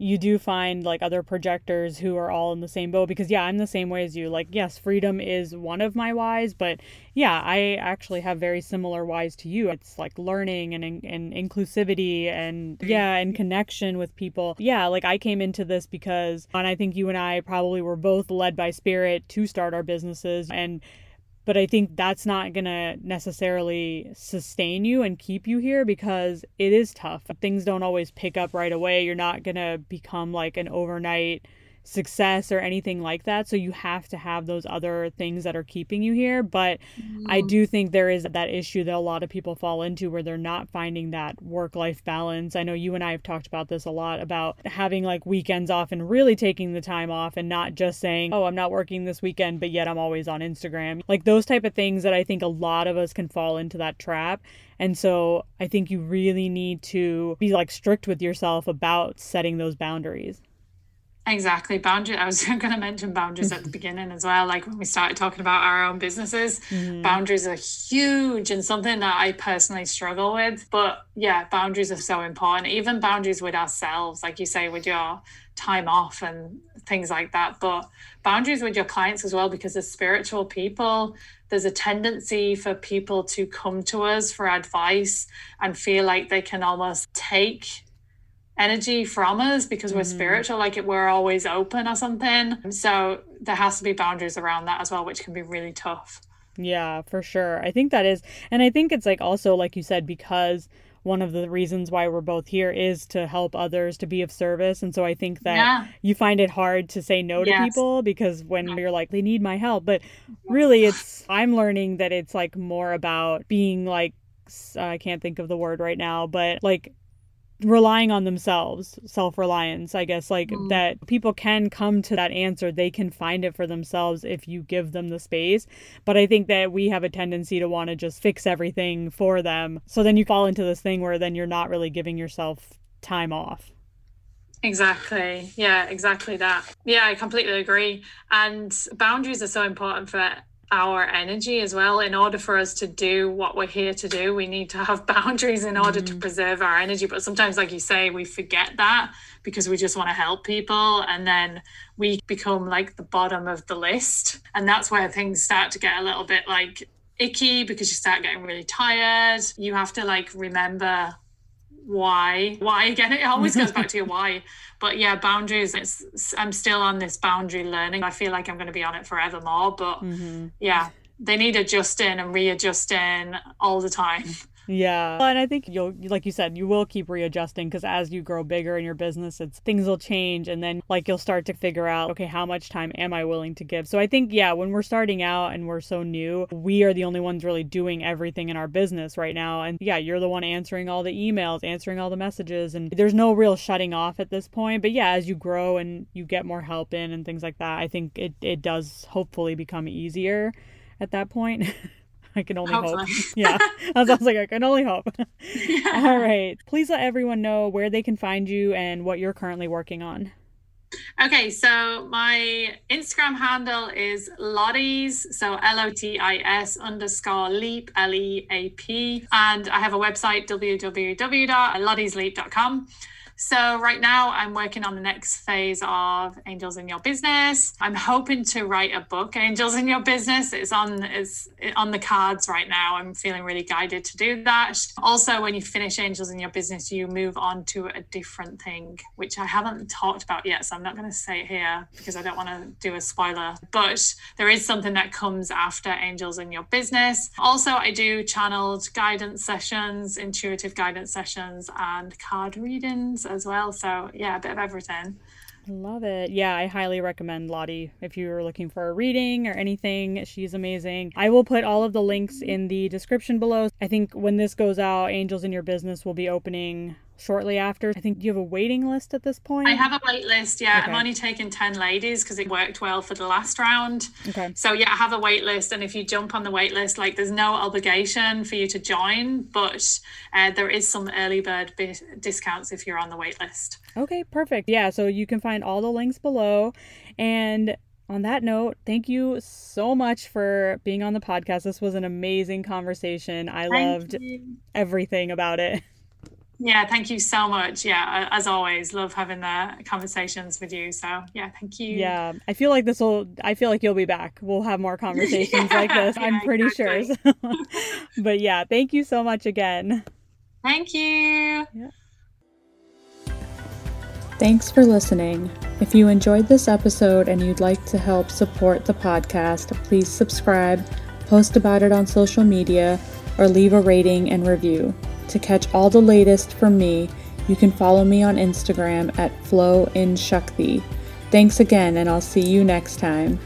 you do find like other projectors who are all in the same boat because yeah i'm the same way as you. Like yes freedom is one of my whys but yeah i actually have very similar whys to you. It's like learning and, and inclusivity and yeah and connection with people. Yeah like i came into this because and i think you and i probably were both led by spirit to start our businesses and but I think that's not going to necessarily sustain you and keep you here because it is tough. Things don't always pick up right away. You're not going to become like an overnight success or anything like that. So you have to have those other things that are keeping you here. But mm. I do think there is that issue that a lot of people fall into where they're not finding that work life balance. I know you and I have talked about this a lot about having like weekends off and really taking the time off and not just saying, oh, I'm not working this weekend, but yet I'm always on Instagram. Like those type of things that I think a lot of us can fall into that trap. And so I think you really need to be like strict with yourself about setting those boundaries. Exactly. Boundary. I was going to mention boundaries at the beginning as well. Like when we started talking about our own businesses, mm-hmm. boundaries are huge and something that I personally struggle with. But yeah, boundaries are so important. Even boundaries with ourselves, like you say, with your time off and things like that. But boundaries with your clients as well, because as spiritual people, there's a tendency for people to come to us for advice and feel like they can almost take energy from us because we're mm-hmm. spiritual like it we're always open or something. So there has to be boundaries around that as well which can be really tough. Yeah for sure. I think that is and i think it's like also like you said because one of the reasons why we're both here is to help others to be of service. And so i think that yeah. you find it hard to say no to people because when you're like they need my help but really it's i'm learning that it's like more about being like I can't think of the word right now, but like relying on themselves self-reliance i guess like mm. that people can come to that answer they can find it for themselves if you give them the space but i think that we have a tendency to want to just fix everything for them so then you fall into this thing where then you're not really giving yourself time off Exactly. Yeah, exactly that. Yeah, I completely agree. And boundaries are so important for our energy as well. In order for us to do what we're here to do, we need to have boundaries in order mm-hmm. to preserve our energy. But sometimes, like you say, we forget that because we just want to help people. And then we become like the bottom of the list. And that's where things start to get a little bit like icky because you start getting really tired. You have to like remember why why again it always goes back to your why but yeah boundaries it's i'm still on this boundary learning i feel like i'm going to be on it forever more. but mm-hmm. yeah they need adjusting and readjusting all the time Yeah. And I think you'll, like you said, you will keep readjusting because as you grow bigger in your business, it's things will change. And then, like, you'll start to figure out, okay, how much time am I willing to give? So I think, yeah, when we're starting out and we're so new, we are the only ones really doing everything in our business right now. And yeah, you're the one answering all the emails, answering all the messages. And there's no real shutting off at this point. But yeah, as you grow and you get more help in and things like that, I think it, it does hopefully become easier at that point. I can only hope. yeah. I was like, I can only hope. Yeah. All right. Please let everyone know where they can find you and what you're currently working on. Okay, so my Instagram handle is Lotties, so L O T I S underscore leap, L E A P. And I have a website, www.lottiesleap.com. So, right now, I'm working on the next phase of Angels in Your Business. I'm hoping to write a book, Angels in Your Business. It's on it's on the cards right now. I'm feeling really guided to do that. Also, when you finish Angels in Your Business, you move on to a different thing, which I haven't talked about yet. So, I'm not going to say it here because I don't want to do a spoiler. But there is something that comes after Angels in Your Business. Also, I do channeled guidance sessions, intuitive guidance sessions, and card readings as well. So yeah, a bit of everything. I love it. Yeah, I highly recommend Lottie if you're looking for a reading or anything. She's amazing. I will put all of the links in the description below. I think when this goes out, Angels in Your Business will be opening shortly after. I think you have a waiting list at this point. I have a wait list. Yeah, okay. I'm only taking ten ladies because it worked well for the last round. Okay. So yeah, I have a wait list, and if you jump on the wait list, like there's no obligation for you to join, but uh, there is some early bird bi- discounts if you're on the wait list. Okay, perfect. Yeah, so you can find all the links below, and on that note, thank you so much for being on the podcast. This was an amazing conversation. I thank loved you. everything about it. Yeah, thank you so much. Yeah, as always, love having the conversations with you. So, yeah, thank you. Yeah, I feel like this will, I feel like you'll be back. We'll have more conversations yeah, like this. Yeah, I'm pretty exactly. sure. but yeah, thank you so much again. Thank you. Yeah. Thanks for listening. If you enjoyed this episode and you'd like to help support the podcast, please subscribe, post about it on social media, or leave a rating and review. To catch all the latest from me, you can follow me on Instagram at Flow in Shakti. Thanks again, and I'll see you next time.